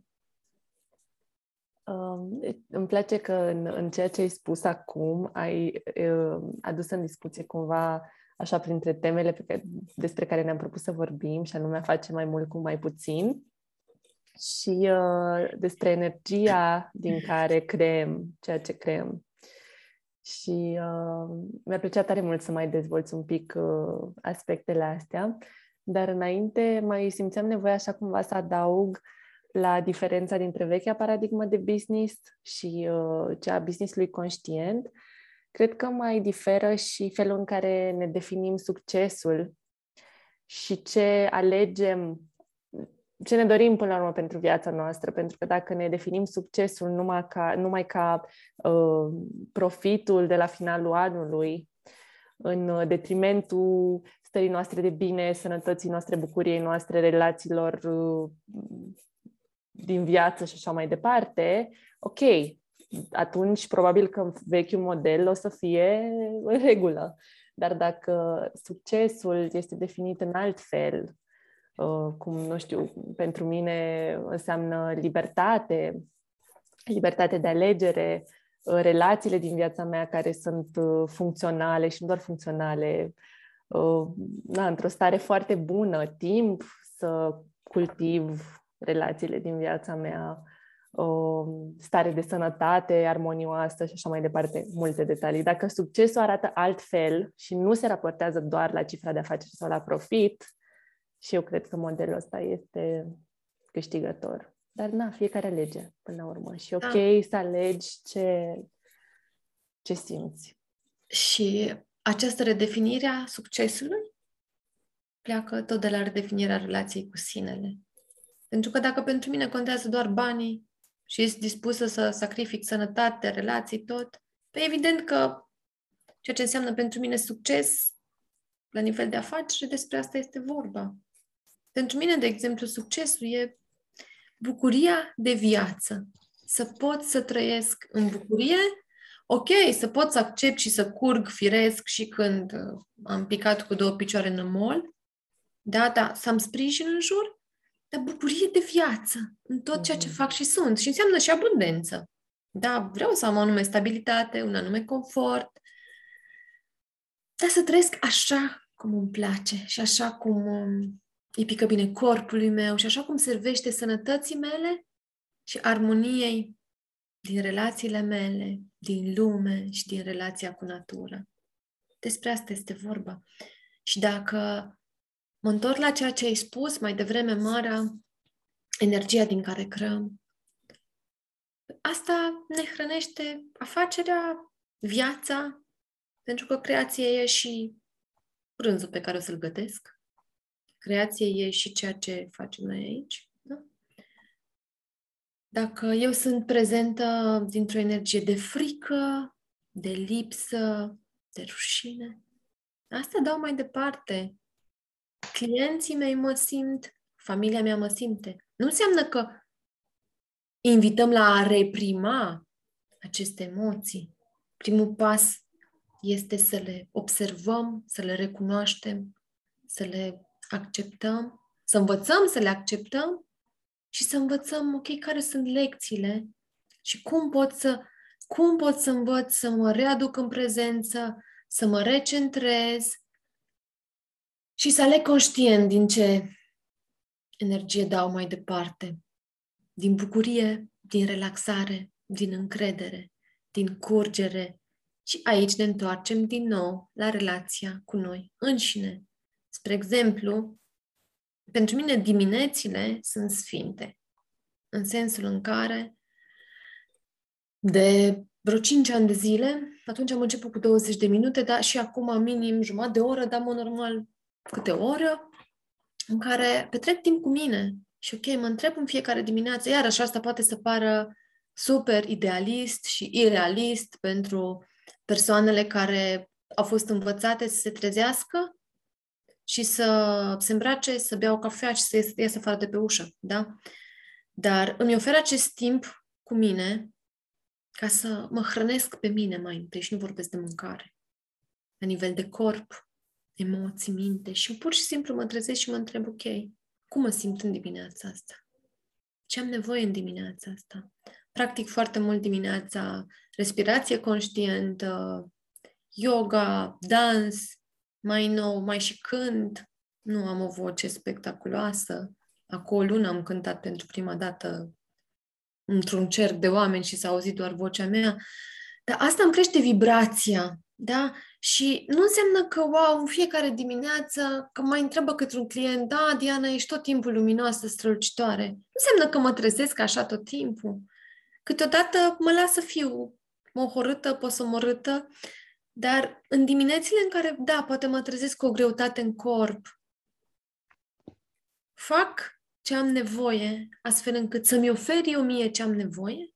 A: Um, îmi place că în, în ceea ce ai spus acum ai uh, adus în discuție cumva așa printre temele pe care, despre care ne-am propus să vorbim și anume a face mai mult cu mai puțin și uh, despre energia din care creăm ceea ce creăm. Și uh, mi-a plăcea tare mult să mai dezvolți un pic uh, aspectele astea, dar înainte mai simțeam nevoia așa cumva să adaug la diferența dintre vechea paradigmă de business și uh, cea a businessului conștient, cred că mai diferă și felul în care ne definim succesul și ce alegem, ce ne dorim până la urmă pentru viața noastră. Pentru că dacă ne definim succesul numai ca, numai ca uh, profitul de la finalul anului, în detrimentul stării noastre de bine, sănătății noastre, bucuriei noastre, relațiilor uh, din viață și așa mai departe, ok, atunci probabil că vechiul model o să fie în regulă. Dar dacă succesul este definit în alt fel, uh, cum, nu știu, pentru mine înseamnă libertate, libertate de alegere, uh, relațiile din viața mea care sunt uh, funcționale și nu doar funcționale, na, într-o stare foarte bună, timp să cultiv relațiile din viața mea, o stare de sănătate armonioasă și așa mai departe, multe detalii. Dacă succesul arată altfel și nu se raportează doar la cifra de afaceri sau la profit, și eu cred că modelul ăsta este câștigător. Dar na, fiecare alege până la urmă. Și ok da. să alegi ce, ce simți.
C: Și această redefinire a succesului pleacă tot de la redefinirea relației cu sinele. Pentru că dacă pentru mine contează doar banii și ești dispusă să sacrific sănătate, relații, tot, pe evident că ceea ce înseamnă pentru mine succes la nivel de afaceri, despre asta este vorba. Pentru mine, de exemplu, succesul e bucuria de viață. Să pot să trăiesc în bucurie, ok, să pot să accept și să curg firesc și când uh, am picat cu două picioare în mol, da, da, să am sprijin în jur, dar bucurie de viață în tot ceea ce mhm. fac și sunt. Și înseamnă și abundență. Da, vreau să am o anume stabilitate, un anume confort, dar să trăiesc așa cum îmi place și așa cum um, îi pică bine corpului meu și așa cum servește sănătății mele și armoniei din relațiile mele, din lume și din relația cu natura. Despre asta este vorba. Și dacă mă întorc la ceea ce ai spus mai devreme, Mara, energia din care creăm, asta ne hrănește afacerea, viața, pentru că creația e și prânzul pe care o să-l gătesc, creație e și ceea ce facem noi aici. Da? Dacă eu sunt prezentă dintr-o energie de frică, de lipsă, de rușine, asta dau mai departe. Clienții mei mă simt, familia mea mă simte. Nu înseamnă că invităm la a reprima aceste emoții. Primul pas este să le observăm, să le recunoaștem, să le acceptăm, să învățăm să le acceptăm și să învățăm, ok, care sunt lecțiile și cum pot să, cum pot să învăț să mă readuc în prezență, să mă recentrez și să aleg conștient din ce energie dau mai departe. Din bucurie, din relaxare, din încredere, din curgere. Și aici ne întoarcem din nou la relația cu noi înșine, Spre exemplu, pentru mine diminețile sunt sfinte, în sensul în care de vreo 5 ani de zile, atunci am început cu 20 de minute, dar și acum minim jumătate de oră, dar mă normal câte o oră, în care petrec timp cu mine. Și ok, mă întreb în fiecare dimineață, iarăși asta poate să pară super idealist și irealist pentru persoanele care au fost învățate să se trezească, și să se îmbrace, să bea o cafea și să iasă, iasă afară de pe ușă, da? Dar îmi oferă acest timp cu mine ca să mă hrănesc pe mine mai întâi și nu vorbesc de mâncare. La nivel de corp, emoții, minte și pur și simplu mă trezesc și mă întreb, ok, cum mă simt în dimineața asta? Ce am nevoie în dimineața asta? Practic foarte mult dimineața respirație conștientă, yoga, dans, mai nou, mai și când. Nu am o voce spectaculoasă. Acum o lună am cântat pentru prima dată într-un cerc de oameni și s-a auzit doar vocea mea. Dar asta îmi crește vibrația, da? Și nu înseamnă că, wow, în fiecare dimineață, că mai întreabă către un client, da, Diana, ești tot timpul luminoasă, strălucitoare. Nu înseamnă că mă trezesc așa tot timpul. Câteodată mă las să fiu mohorâtă, posomorâtă, dar în diminețile în care, da, poate mă trezesc cu o greutate în corp, fac ce am nevoie, astfel încât să-mi oferi eu mie ce am nevoie,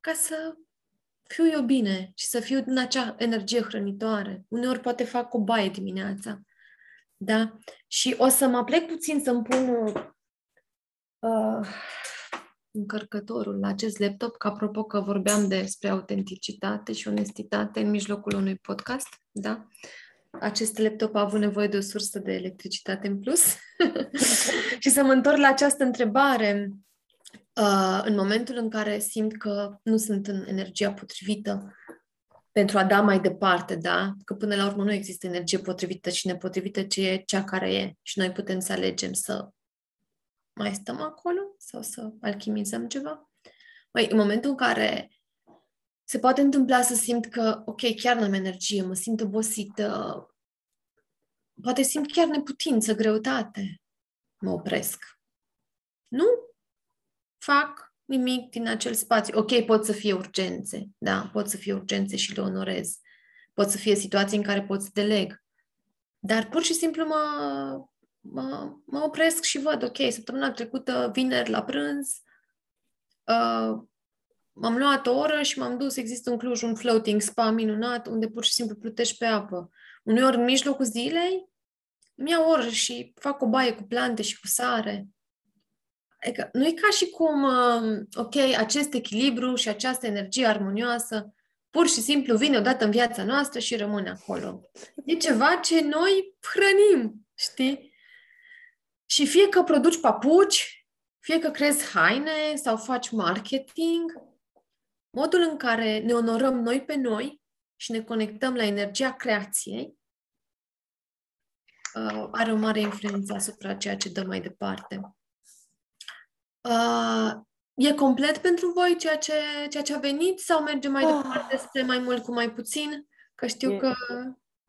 C: ca să fiu eu bine și să fiu în acea energie hrănitoare. Uneori poate fac o baie dimineața. Da? Și o să mă plec puțin să-mi pun uh, încărcătorul la acest laptop, că apropo că vorbeam despre autenticitate și onestitate în mijlocul unui podcast, da? acest laptop a avut nevoie de o sursă de electricitate în plus. și să mă întorc la această întrebare. Uh, în momentul în care simt că nu sunt în energia potrivită pentru a da mai departe, da? Că până la urmă nu există energie potrivită și nepotrivită, ci e cea care e. Și noi putem să alegem să mai stăm acolo sau să alchimizăm ceva. Mai în momentul în care se poate întâmpla să simt că, ok, chiar n-am energie, mă simt obosită, poate simt chiar neputință, greutate, mă opresc. Nu fac nimic din acel spațiu. Ok, pot să fie urgențe, da, pot să fie urgențe și le onorez. Pot să fie situații în care pot să deleg. Dar pur și simplu mă, mă, mă opresc și văd, ok, săptămâna trecută, vineri la prânz, uh, m-am luat o oră și m-am dus, există în Cluj un floating spa minunat, unde pur și simplu plutești pe apă. Uneori, în mijlocul zilei, îmi iau oră și fac o baie cu plante și cu sare. Adică nu e ca și cum, uh, ok, acest echilibru și această energie armonioasă pur și simplu vine odată în viața noastră și rămâne acolo. E ceva ce noi hrănim, știi? Și fie că produci papuci, fie că crezi haine sau faci marketing, modul în care ne onorăm noi pe noi și ne conectăm la energia creației uh, are o mare influență asupra ceea ce dăm mai departe. Uh, e complet pentru voi ceea ce, ceea ce a venit sau merge mai oh. departe spre mai mult cu mai puțin? Că știu e, că...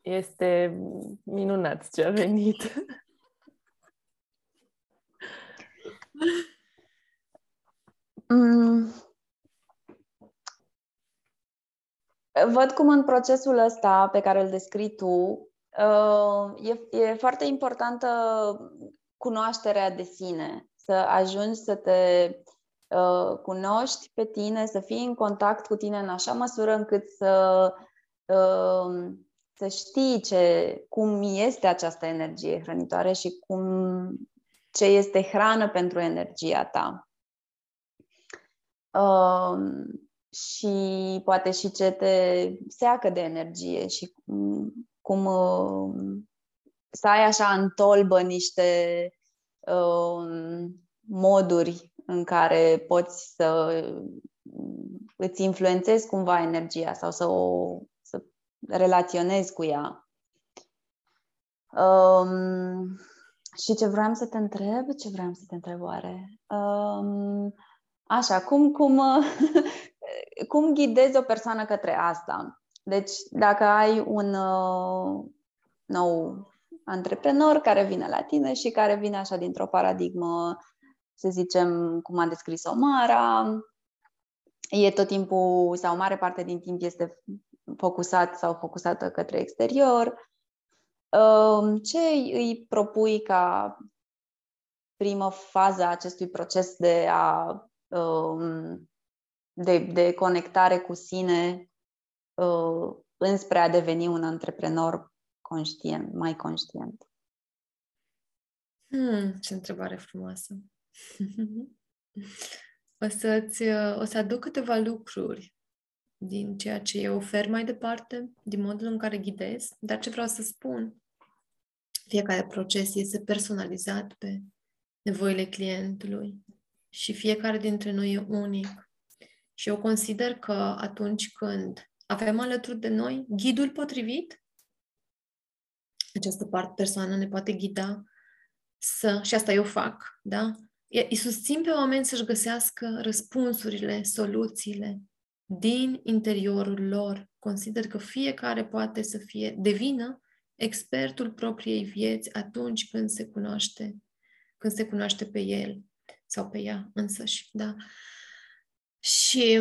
A: Este minunat ce a venit.
B: mm. Văd cum în procesul ăsta pe care îl descrii tu, uh, e, e foarte importantă cunoașterea de sine, să ajungi să te uh, cunoști pe tine, să fii în contact cu tine în așa măsură încât să, uh, să știi ce, cum este această energie hrănitoare și cum, ce este hrană pentru energia ta. Uh, și poate și ce te seacă de energie și cum, cum uh, să ai așa în tolbă niște uh, moduri în care poți să îți influențezi cumva energia sau să o să relaționezi cu ea. Um, și ce vreau să te întreb? Ce vreau să te întreb oare? Um, așa, cum, cum, cum ghidezi o persoană către asta? Deci, dacă ai un uh, nou antreprenor care vine la tine și care vine așa dintr-o paradigmă, să zicem, cum a descris-o Mara, e tot timpul, sau mare parte din timp este focusat sau focusată către exterior. Uh, ce îi propui ca primă fază a acestui proces de a uh, de, de conectare cu sine uh, înspre a deveni un antreprenor conștient, mai conștient?
C: Hmm, ce întrebare frumoasă! o, să-ți, uh, o să aduc câteva lucruri din ceea ce eu ofer mai departe, din modul în care ghidez, dar ce vreau să spun, fiecare proces este personalizat pe nevoile clientului și fiecare dintre noi e unic. Și eu consider că atunci când avem alături de noi ghidul potrivit, această parte persoană ne poate ghida să, și asta eu fac, da? Îi susțin pe oameni să-și găsească răspunsurile, soluțiile din interiorul lor. Consider că fiecare poate să fie, devină expertul propriei vieți atunci când se cunoaște, când se cunoaște pe el sau pe ea însăși, da? Și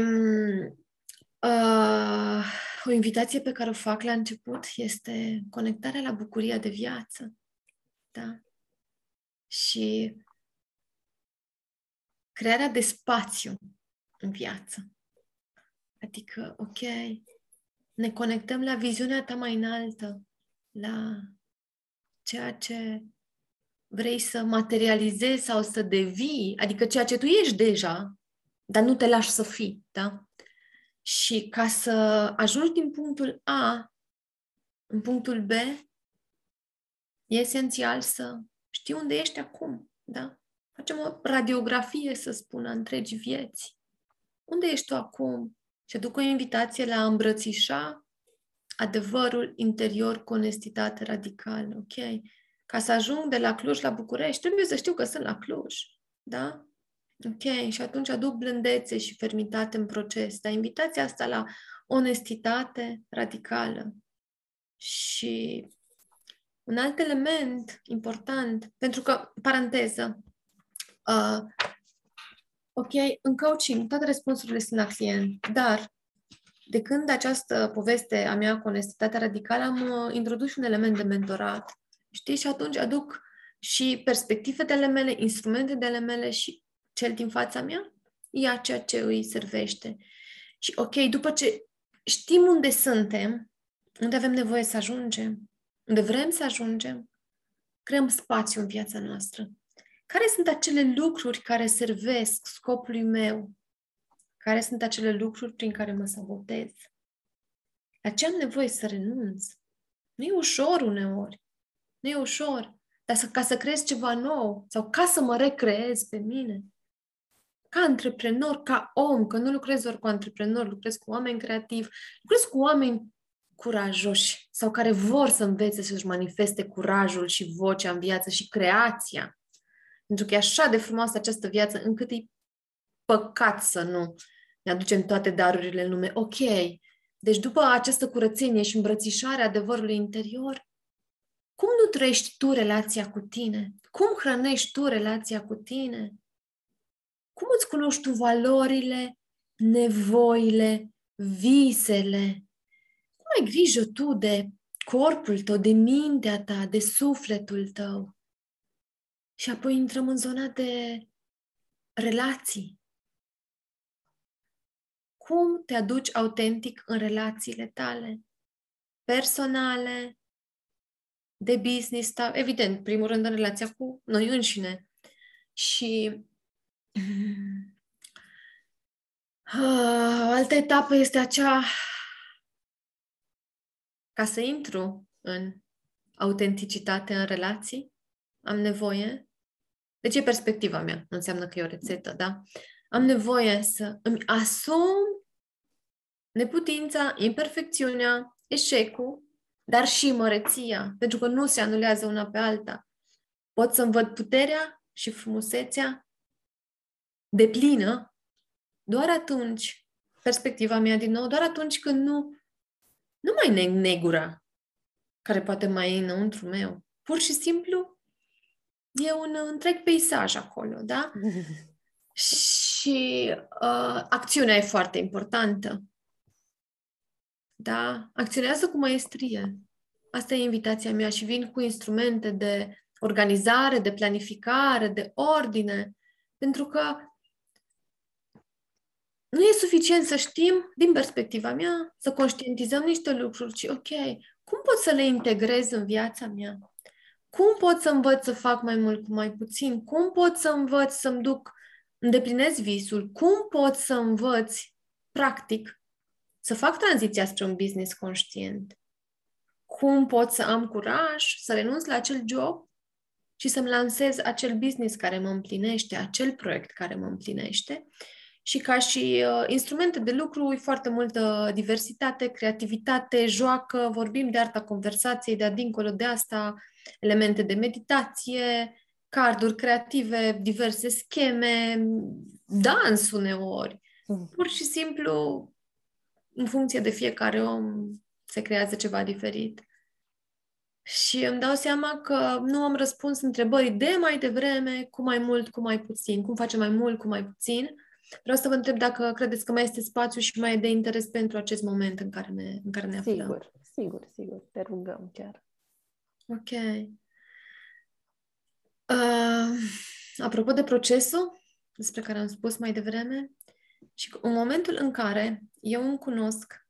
C: uh, o invitație pe care o fac la început este conectarea la bucuria de viață. Da? Și crearea de spațiu în viață. Adică, ok, ne conectăm la viziunea ta mai înaltă, la ceea ce vrei să materializezi sau să devii, adică ceea ce tu ești deja, dar nu te lași să fii, da? Și ca să ajungi din punctul A în punctul B, e esențial să știi unde ești acum, da? Facem o radiografie, să spun, a întregii vieți. Unde ești tu acum? Și aduc o invitație la a îmbrățișa adevărul interior cu onestitate radicală, ok? Ca să ajung de la Cluj la București, trebuie să știu că sunt la Cluj, da? Ok, și atunci aduc blândețe și fermitate în proces. Dar invitația asta la onestitate radicală. Și un alt element important, pentru că, paranteză, uh, ok, în coaching toate răspunsurile sunt la client, dar de când această poveste a mea cu onestitatea radicală, am uh, introdus și un element de mentorat. Știi? Și atunci aduc și perspective de ale mele, instrumente de ale mele și cel din fața mea ia ceea ce îi servește. Și ok, după ce știm unde suntem, unde avem nevoie să ajungem, unde vrem să ajungem, creăm spațiu în viața noastră. Care sunt acele lucruri care servesc scopului meu? Care sunt acele lucruri prin care mă sabotez? La ce am nevoie să renunț? Nu e ușor uneori. Nu e ușor. Dar să, ca să creez ceva nou sau ca să mă recreez pe mine, ca antreprenor, ca om, că nu lucrez doar cu antreprenori, lucrez cu oameni creativi, lucrez cu oameni curajoși sau care vor să învețe să-și manifeste curajul și vocea în viață și creația. Pentru că e așa de frumoasă această viață încât e păcat să nu ne aducem toate darurile în lume. Ok, deci după această curățenie și îmbrățișare a adevărului interior, cum nu trăiești tu relația cu tine? Cum hrănești tu relația cu tine? Cum îți cunoști tu valorile, nevoile, visele? Cum ai grijă tu de corpul tău, de mintea ta, de sufletul tău? Și apoi intrăm în zona de relații. Cum te aduci autentic în relațiile tale? Personale, de business, ta, evident, primul rând în relația cu noi înșine. Și uh, altă etapă este acea ca să intru în autenticitate în relații, am nevoie, deci e perspectiva mea, nu înseamnă că e o rețetă, da? Am nevoie să îmi asum neputința, imperfecțiunea, eșecul, dar și măreția, pentru că nu se anulează una pe alta. Pot să-mi văd puterea și frumusețea de plină doar atunci, perspectiva mea din nou, doar atunci când nu, nu mai neg negura care poate mai e înăuntru meu. Pur și simplu e un întreg peisaj acolo, da? și uh, acțiunea e foarte importantă. Da? Acționează cu maestrie. Asta e invitația mea și vin cu instrumente de organizare, de planificare, de ordine, pentru că nu e suficient să știm, din perspectiva mea, să conștientizăm niște lucruri, ci ok, cum pot să le integrez în viața mea? Cum pot să învăț să fac mai mult cu mai puțin? Cum pot să învăț să-mi duc, îndeplinez visul? Cum pot să învăț, practic, să fac tranziția spre un business conștient. Cum pot să am curaj să renunț la acel job și să-mi lansez acel business care mă împlinește, acel proiect care mă împlinește. Și ca și uh, instrumente de lucru, e foarte multă diversitate, creativitate, joacă, vorbim de arta conversației, de dincolo de asta, elemente de meditație, carduri creative, diverse scheme, dans uneori. Mm. Pur și simplu în funcție de fiecare om se creează ceva diferit. Și îmi dau seama că nu am răspuns întrebării de mai devreme, cu mai mult, cu mai puțin. Cum facem mai mult, cu mai puțin? Vreau să vă întreb dacă credeți că mai este spațiu și mai e de interes pentru acest moment în care ne, în care ne aflăm.
A: Sigur, sigur, sigur. Te rugăm chiar.
C: Ok. Uh, apropo de procesul despre care am spus mai devreme, și în momentul în care eu îmi cunosc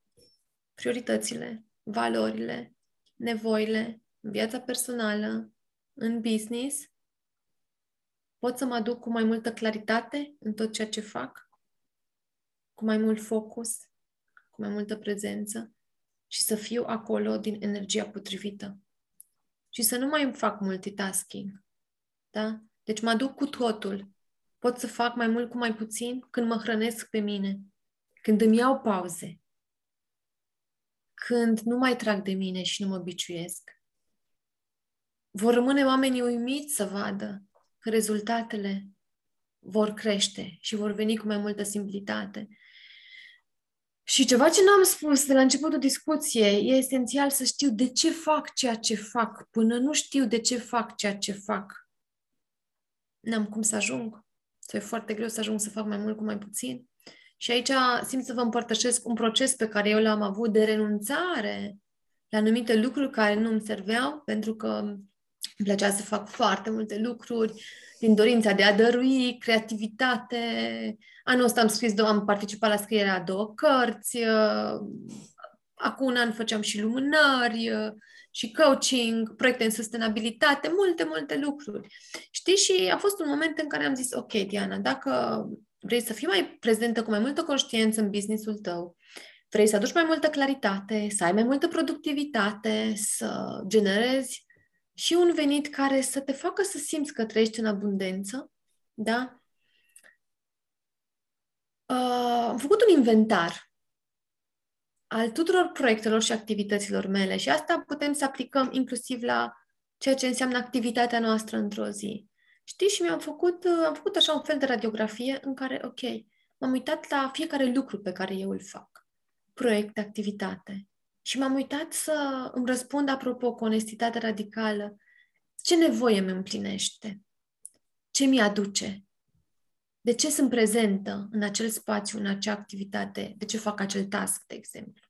C: prioritățile, valorile, nevoile în viața personală, în business, pot să mă aduc cu mai multă claritate în tot ceea ce fac, cu mai mult focus, cu mai multă prezență și să fiu acolo din energia potrivită. și să nu mai fac multitasking. Da? Deci mă duc cu totul. Pot să fac mai mult cu mai puțin când mă hrănesc pe mine, când îmi iau pauze, când nu mai trag de mine și nu mă biciuiesc. Vor rămâne oamenii uimiți să vadă că rezultatele vor crește și vor veni cu mai multă simplitate. Și ceva ce n-am spus de la începutul discuției, e esențial să știu de ce fac ceea ce fac. Până nu știu de ce fac ceea ce fac, n-am cum să ajung. Sau e foarte greu să ajung să fac mai mult cu mai puțin. Și aici simt să vă împărtășesc un proces pe care eu l-am avut de renunțare la anumite lucruri care nu îmi serveau, pentru că îmi plăcea să fac foarte multe lucruri, din dorința de a dărui, creativitate. Anul ăsta am scris, am participat la scrierea a două cărți, uh, acum un an făceam și lumânări, uh, și coaching, proiecte în sustenabilitate, multe, multe lucruri. Știi? Și a fost un moment în care am zis, ok, Diana, dacă vrei să fii mai prezentă cu mai multă conștiință în businessul tău, vrei să aduci mai multă claritate, să ai mai multă productivitate, să generezi și un venit care să te facă să simți că trăiești în abundență, da? Uh, am făcut un inventar al tuturor proiectelor și activităților mele și asta putem să aplicăm inclusiv la ceea ce înseamnă activitatea noastră într-o zi. Știți? Și mi-am făcut, am făcut așa un fel de radiografie în care, ok, m-am uitat la fiecare lucru pe care eu îl fac. Proiect, activitate. Și m-am uitat să îmi răspund, apropo, cu onestitate radicală, ce nevoie îmi împlinește? Ce mi aduce? De ce sunt prezentă în acel spațiu, în acea activitate? De ce fac acel task, de exemplu?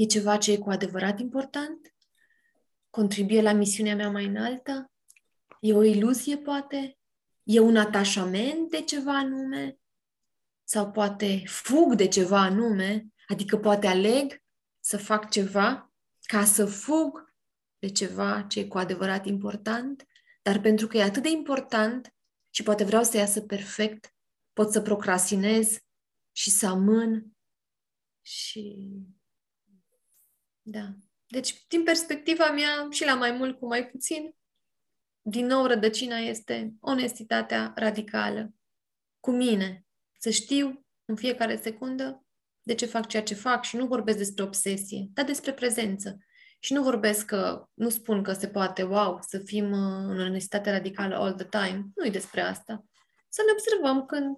C: E ceva ce e cu adevărat important? Contribuie la misiunea mea mai înaltă? E o iluzie, poate? E un atașament de ceva anume? Sau poate fug de ceva anume? Adică poate aleg să fac ceva ca să fug de ceva ce e cu adevărat important, dar pentru că e atât de important și poate vreau să iasă perfect, pot să procrastinez și să amân și... Da. Deci, din perspectiva mea, și la mai mult cu mai puțin, din nou rădăcina este onestitatea radicală cu mine. Să știu în fiecare secundă de ce fac ceea ce fac și nu vorbesc despre obsesie, dar despre prezență. Și nu vorbesc că, nu spun că se poate, wow, să fim uh, în onestitate radicală all the time. Nu e despre asta. Să ne observăm când,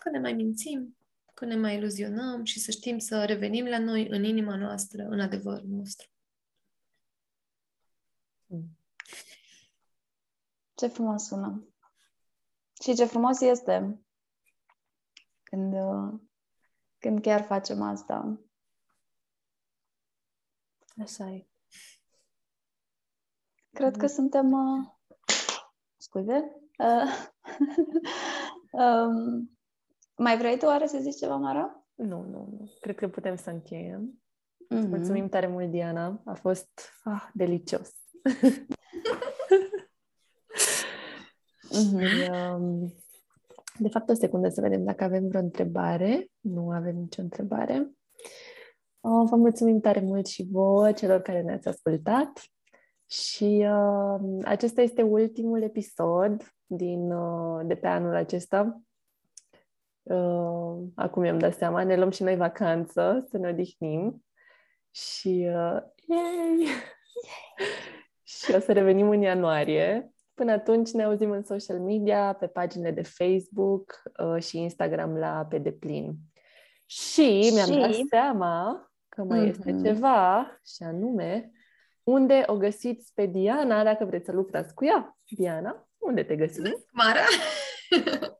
C: când ne mai mințim, când ne mai iluzionăm și să știm să revenim la noi, în inima noastră, în adevărul nostru.
B: Ce frumos sună! Și ce frumos este când, uh, când chiar facem asta.
A: Așa e.
B: Cred că suntem... Uh... Scuze? Uh... um... Mai vrei tu oare să zici ceva, Mara?
A: Nu, nu, nu. Cred că putem să încheiem. Mm-hmm. Mulțumim tare mult, Diana. A fost ah, delicios. mm-hmm. De fapt, o secundă să vedem dacă avem vreo întrebare. Nu avem nicio întrebare. Oh, vă mulțumim tare mult și vouă, celor care ne-ați ascultat. Și uh, acesta este ultimul episod din, uh, de pe anul acesta. Uh, acum mi-am dat seama, ne luăm și noi vacanță, să ne odihnim. Și, uh, yay! și o să revenim în ianuarie. Până atunci ne auzim în social media, pe paginile de Facebook uh, și Instagram la pe deplin. Și mi-am și... dat seama că mai mm-hmm. este ceva, și anume, unde o găsiți pe Diana, dacă vreți să lucrați cu ea. Diana, unde te găsim?
C: Mara!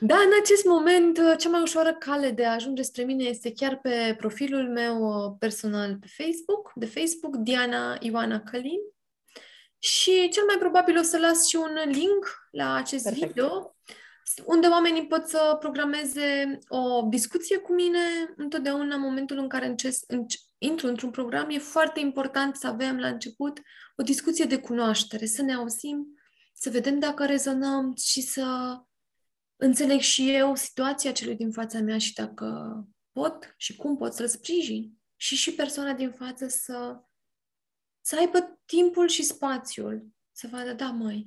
C: da, în acest moment, cea mai ușoară cale de a ajunge spre mine este chiar pe profilul meu uh, personal pe Facebook, de Facebook, Diana Ioana Călin. Și cel mai probabil o să las și un link la acest Perfect. video unde oamenii pot să programeze o discuție cu mine întotdeauna în momentul în care înces, înce, intru într-un program, e foarte important să avem la început o discuție de cunoaștere, să ne auzim, să vedem dacă rezonăm și să înțeleg și eu situația celui din fața mea și dacă pot și cum pot să-l sprijin. Și și persoana din față să să aibă timpul și spațiul să vadă, da, măi,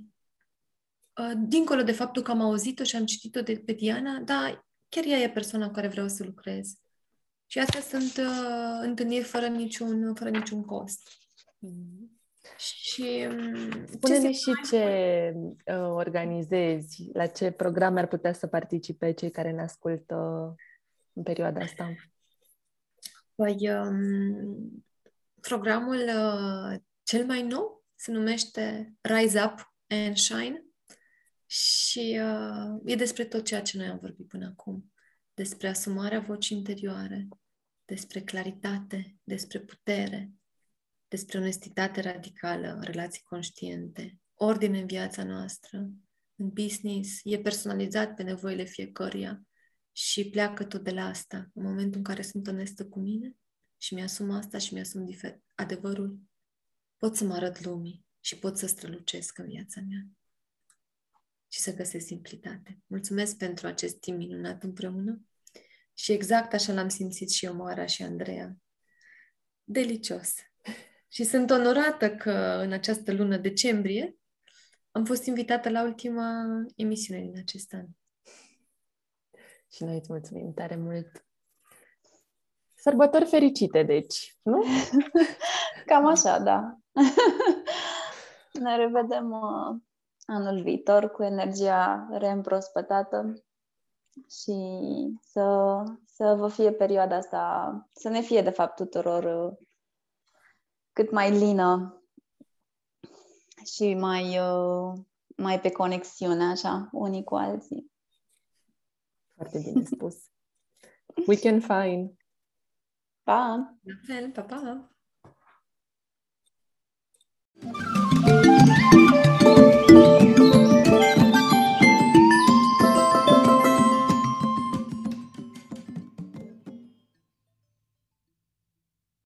C: uh, dincolo de faptul că am auzit-o și am citit-o de pe Diana, da, chiar ea e persoana cu care vreau să lucrez. Și astea sunt uh, întâlniri fără niciun, fără niciun cost. Mm. Și
A: um, Spune-ne și ce uh, organizezi, la ce programe ar putea să participe cei care ne ascultă în perioada asta.
C: Păi, um, programul uh, cel mai nou se numește Rise Up and Shine și uh, e despre tot ceea ce noi am vorbit până acum. Despre asumarea vocii interioare, despre claritate, despre putere, despre onestitate radicală, relații conștiente, ordine în viața noastră, în business, e personalizat pe nevoile fiecăruia și pleacă tot de la asta. În momentul în care sunt onestă cu mine și mi-asum asta și mi-asum difer- adevărul, pot să mă arăt lumii și pot să strălucesc în viața mea și să găsesc simplitate. Mulțumesc pentru acest timp minunat împreună și exact așa l-am simțit și eu, Moara și Andreea. Delicios! Și sunt onorată că în această lună decembrie am fost invitată la ultima emisiune din acest an.
A: Și noi îți mulțumim tare mult. Sărbători fericite, deci, nu?
B: Cam așa, da. ne revedem uh, anul viitor cu energia reîmprospătată și să, să vă fie perioada asta, să ne fie de fapt tuturor uh, cât mai lină și mai, uh, mai pe conexiune, așa, unii cu alții.
A: Foarte bine spus. We can find.
B: Pa!
C: La fel, pa, pa! Thank you.